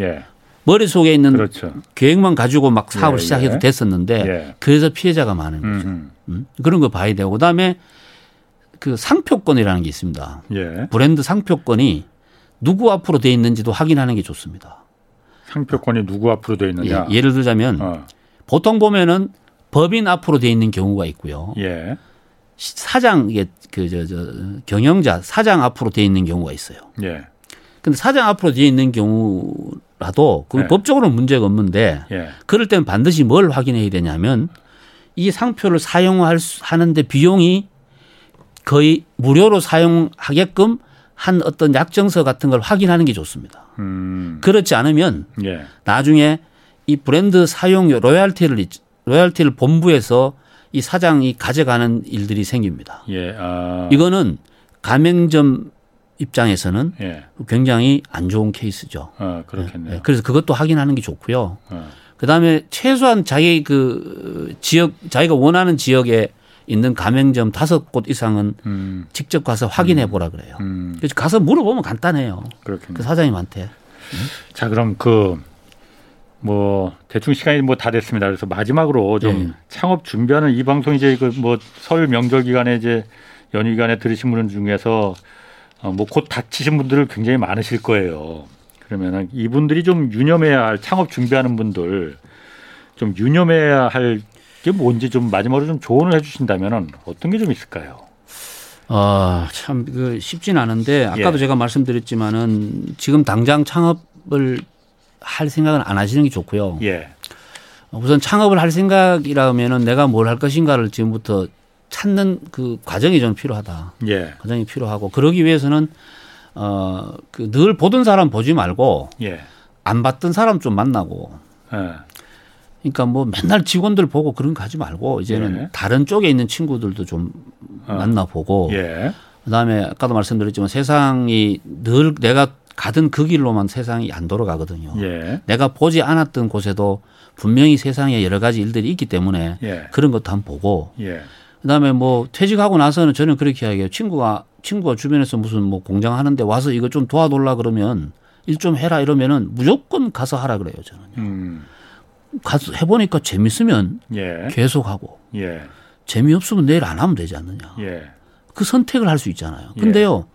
예. 머릿속에 있는 그렇죠. 계획만 가지고 막 사업을 예, 시작해도 예. 됐었는데 예. 그래서 피해자가 많은 거죠. 음? 그런 거 봐야 되고 그다음에 그 상표권이라는 게 있습니다. 예. 브랜드 상표권이 누구 앞으로 돼 있는지도 확인하는 게 좋습니다. 상표권이 누구 앞으로 돼 있느냐? 예, 를 들자면 어. 보통 보면은 법인 앞으로 돼 있는 경우가 있고요. 예. 사장 이게 그저 저 경영자 사장 앞으로 돼 있는 경우가 있어요. 예. 근데 사장 앞으로 돼 있는 경우 라도 그 네. 법적으로는 문제가 없는데 예. 그럴 때는 반드시 뭘 확인해야 되냐면 이 상표를 사용할 하는데 비용이 거의 무료로 사용하게끔 한 어떤 약정서 같은 걸 확인하는 게 좋습니다. 음. 그렇지 않으면 예. 나중에 이 브랜드 사용 로얄티를 로얄티를 본부에서 이 사장이 가져가는 일들이 생깁니다. 예. 아. 이거는 가맹점 입장에서는 예. 굉장히 안 좋은 케이스죠. 아, 그렇겠네요. 예. 그래서 그것도 확인하는 게 좋고요. 어. 그다음에 최소한 자기 그 지역 자기가 원하는 지역에 있는 가맹점 다섯 곳 이상은 음. 직접 가서 확인해 음. 보라 그래요. 음. 그래서 가서 물어보면 간단해요. 그렇겠네요. 그 사장님한테. 자 그럼 그 뭐 대충 시간이 뭐 다 됐습니다. 그래서 마지막으로 좀 네. 창업 준비하는 이 방송 이제 그 뭐 설 명절 기간에 이제 연휴 기간에 들으신 분 중에서 어, 뭐곧 닥치신 분들 굉장히 많으실 거예요. 그러면은 이분들이 좀 유념해야 할 창업 준비하는 분들 좀 유념해야 할 게 뭔지 좀 마지막으로 좀 조언을 해주신다면은 어떤 게 좀 있을까요? 아, 참, 그 쉽진 않은데 아까도 예. 제가 말씀드렸지만은 지금 당장 창업을 할 생각은 안 하시는 게 좋고요. 예. 우선 창업을 할 생각이라면은 내가 뭘 할 것인가를 지금부터 찾는 그 과정이 좀 필요하다. 예. 과정이 필요하고 그러기 위해서는 어그 늘 보던 사람 보지 말고 예. 안 봤던 사람 좀 만나고. 예. 그러니까 뭐 맨날 직원들 보고 그런 거 하지 말고 이제는 예. 다른 쪽에 있는 친구들도 좀 어. 만나보고. 예. 그다음에 아까도 말씀드렸지만 세상이 늘 내가 가던 그 길로만 세상이 안 돌아가거든요. 예. 내가 보지 않았던 곳에도 분명히 세상에 여러 가지 일들이 있기 때문에 예. 그런 것도 한번 보고 예. 그다음에 뭐 퇴직하고 나서는 저는 그렇게 이야기해요. 친구가 친구가 주변에서 무슨 뭐 공장 하는데 와서 이거 좀 도와달라 그러면 일 좀 해라 이러면은 무조건 가서 하라 그래요 저는요. 음. 가서 해보니까 재밌으면 예. 계속 하고 예. 재미없으면 내일 안 하면 되지 않느냐. 예. 그 선택을 할 수 있잖아요. 예. 근데요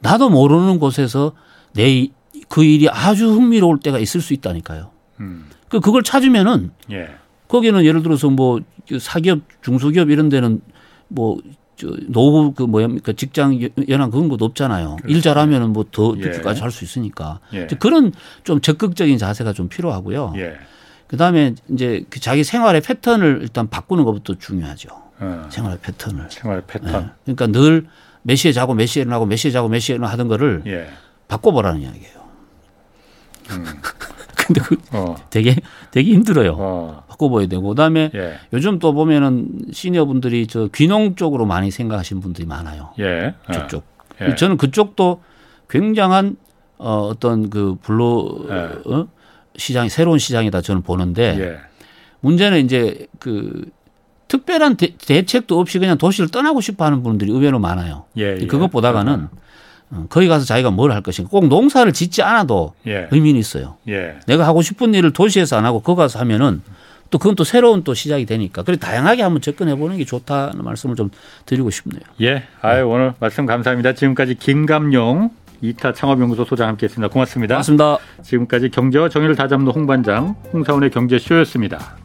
나도 모르는 곳에서 내 그 일이 아주 흥미로울 때가 있을 수 있다니까요. 음. 그 그걸 찾으면은 예. 거기는 예를 들어서 뭐 사기업, 중소기업 이런 데는 뭐저 노후 그 뭐야 그 직장 연한 그런 것도 없잖아요. 그렇죠. 일 잘하면은 뭐더 예. 늦게까지 예. 할수 있으니까 예. 그런 좀 적극적인 자세가 좀 필요하고요. 예. 그다음에 이제 그 자기 생활의 패턴을 일단 바꾸는 것부터 중요하죠. 어. 생활의 패턴을. 생활의 패턴. 네. 그러니까 늘 몇 시에 자고 몇 시에 일어나고 몇 시에 자고 몇 시에 일어나 하던 거를 예. 바꿔보라는 이야기예요. 음. <laughs> 근데 그 어. 되게 되게 힘들어요. 어. 바꿔봐야 되고 그다음에 예. 요즘 또 보면은 시니어분들이 저 귀농 쪽으로 많이 생각하시는 분들이 많아요. 예. 저쪽. 예. 저는 그쪽도 굉장한 어, 어떤 그 blue 예. 어? 시장이 새로운 시장이다 저는 보는데 예. 문제는 이제 그 특별한 대, 책도 없이 그냥 도시를 떠나고 싶어 하는 분들이 의외로 많아요. 예, 예. 그것 보다가는 어. 어, 거기 가서 자기가 뭘 할 것인가. 꼭 농사를 짓지 않아도 예. 의미는 있어요. 예. 내가 하고 싶은 일을 도시에서 안 하고 거기 가서 하면은 또 그건 또 새로운 또 시작이 되니까. 그래 다양하게 한번 접근해 보는 게 좋다는 말씀을 좀 드리고 싶네요. 예. 아유, 네. 오늘 말씀 감사합니다. 지금까지 김감용 이타 창업연구소 소장 함께 했습니다. 고맙습니다. 고맙습니다. 지금까지 경제와 정의를 다잡는 홍반장 홍사원의 경제쇼였습니다.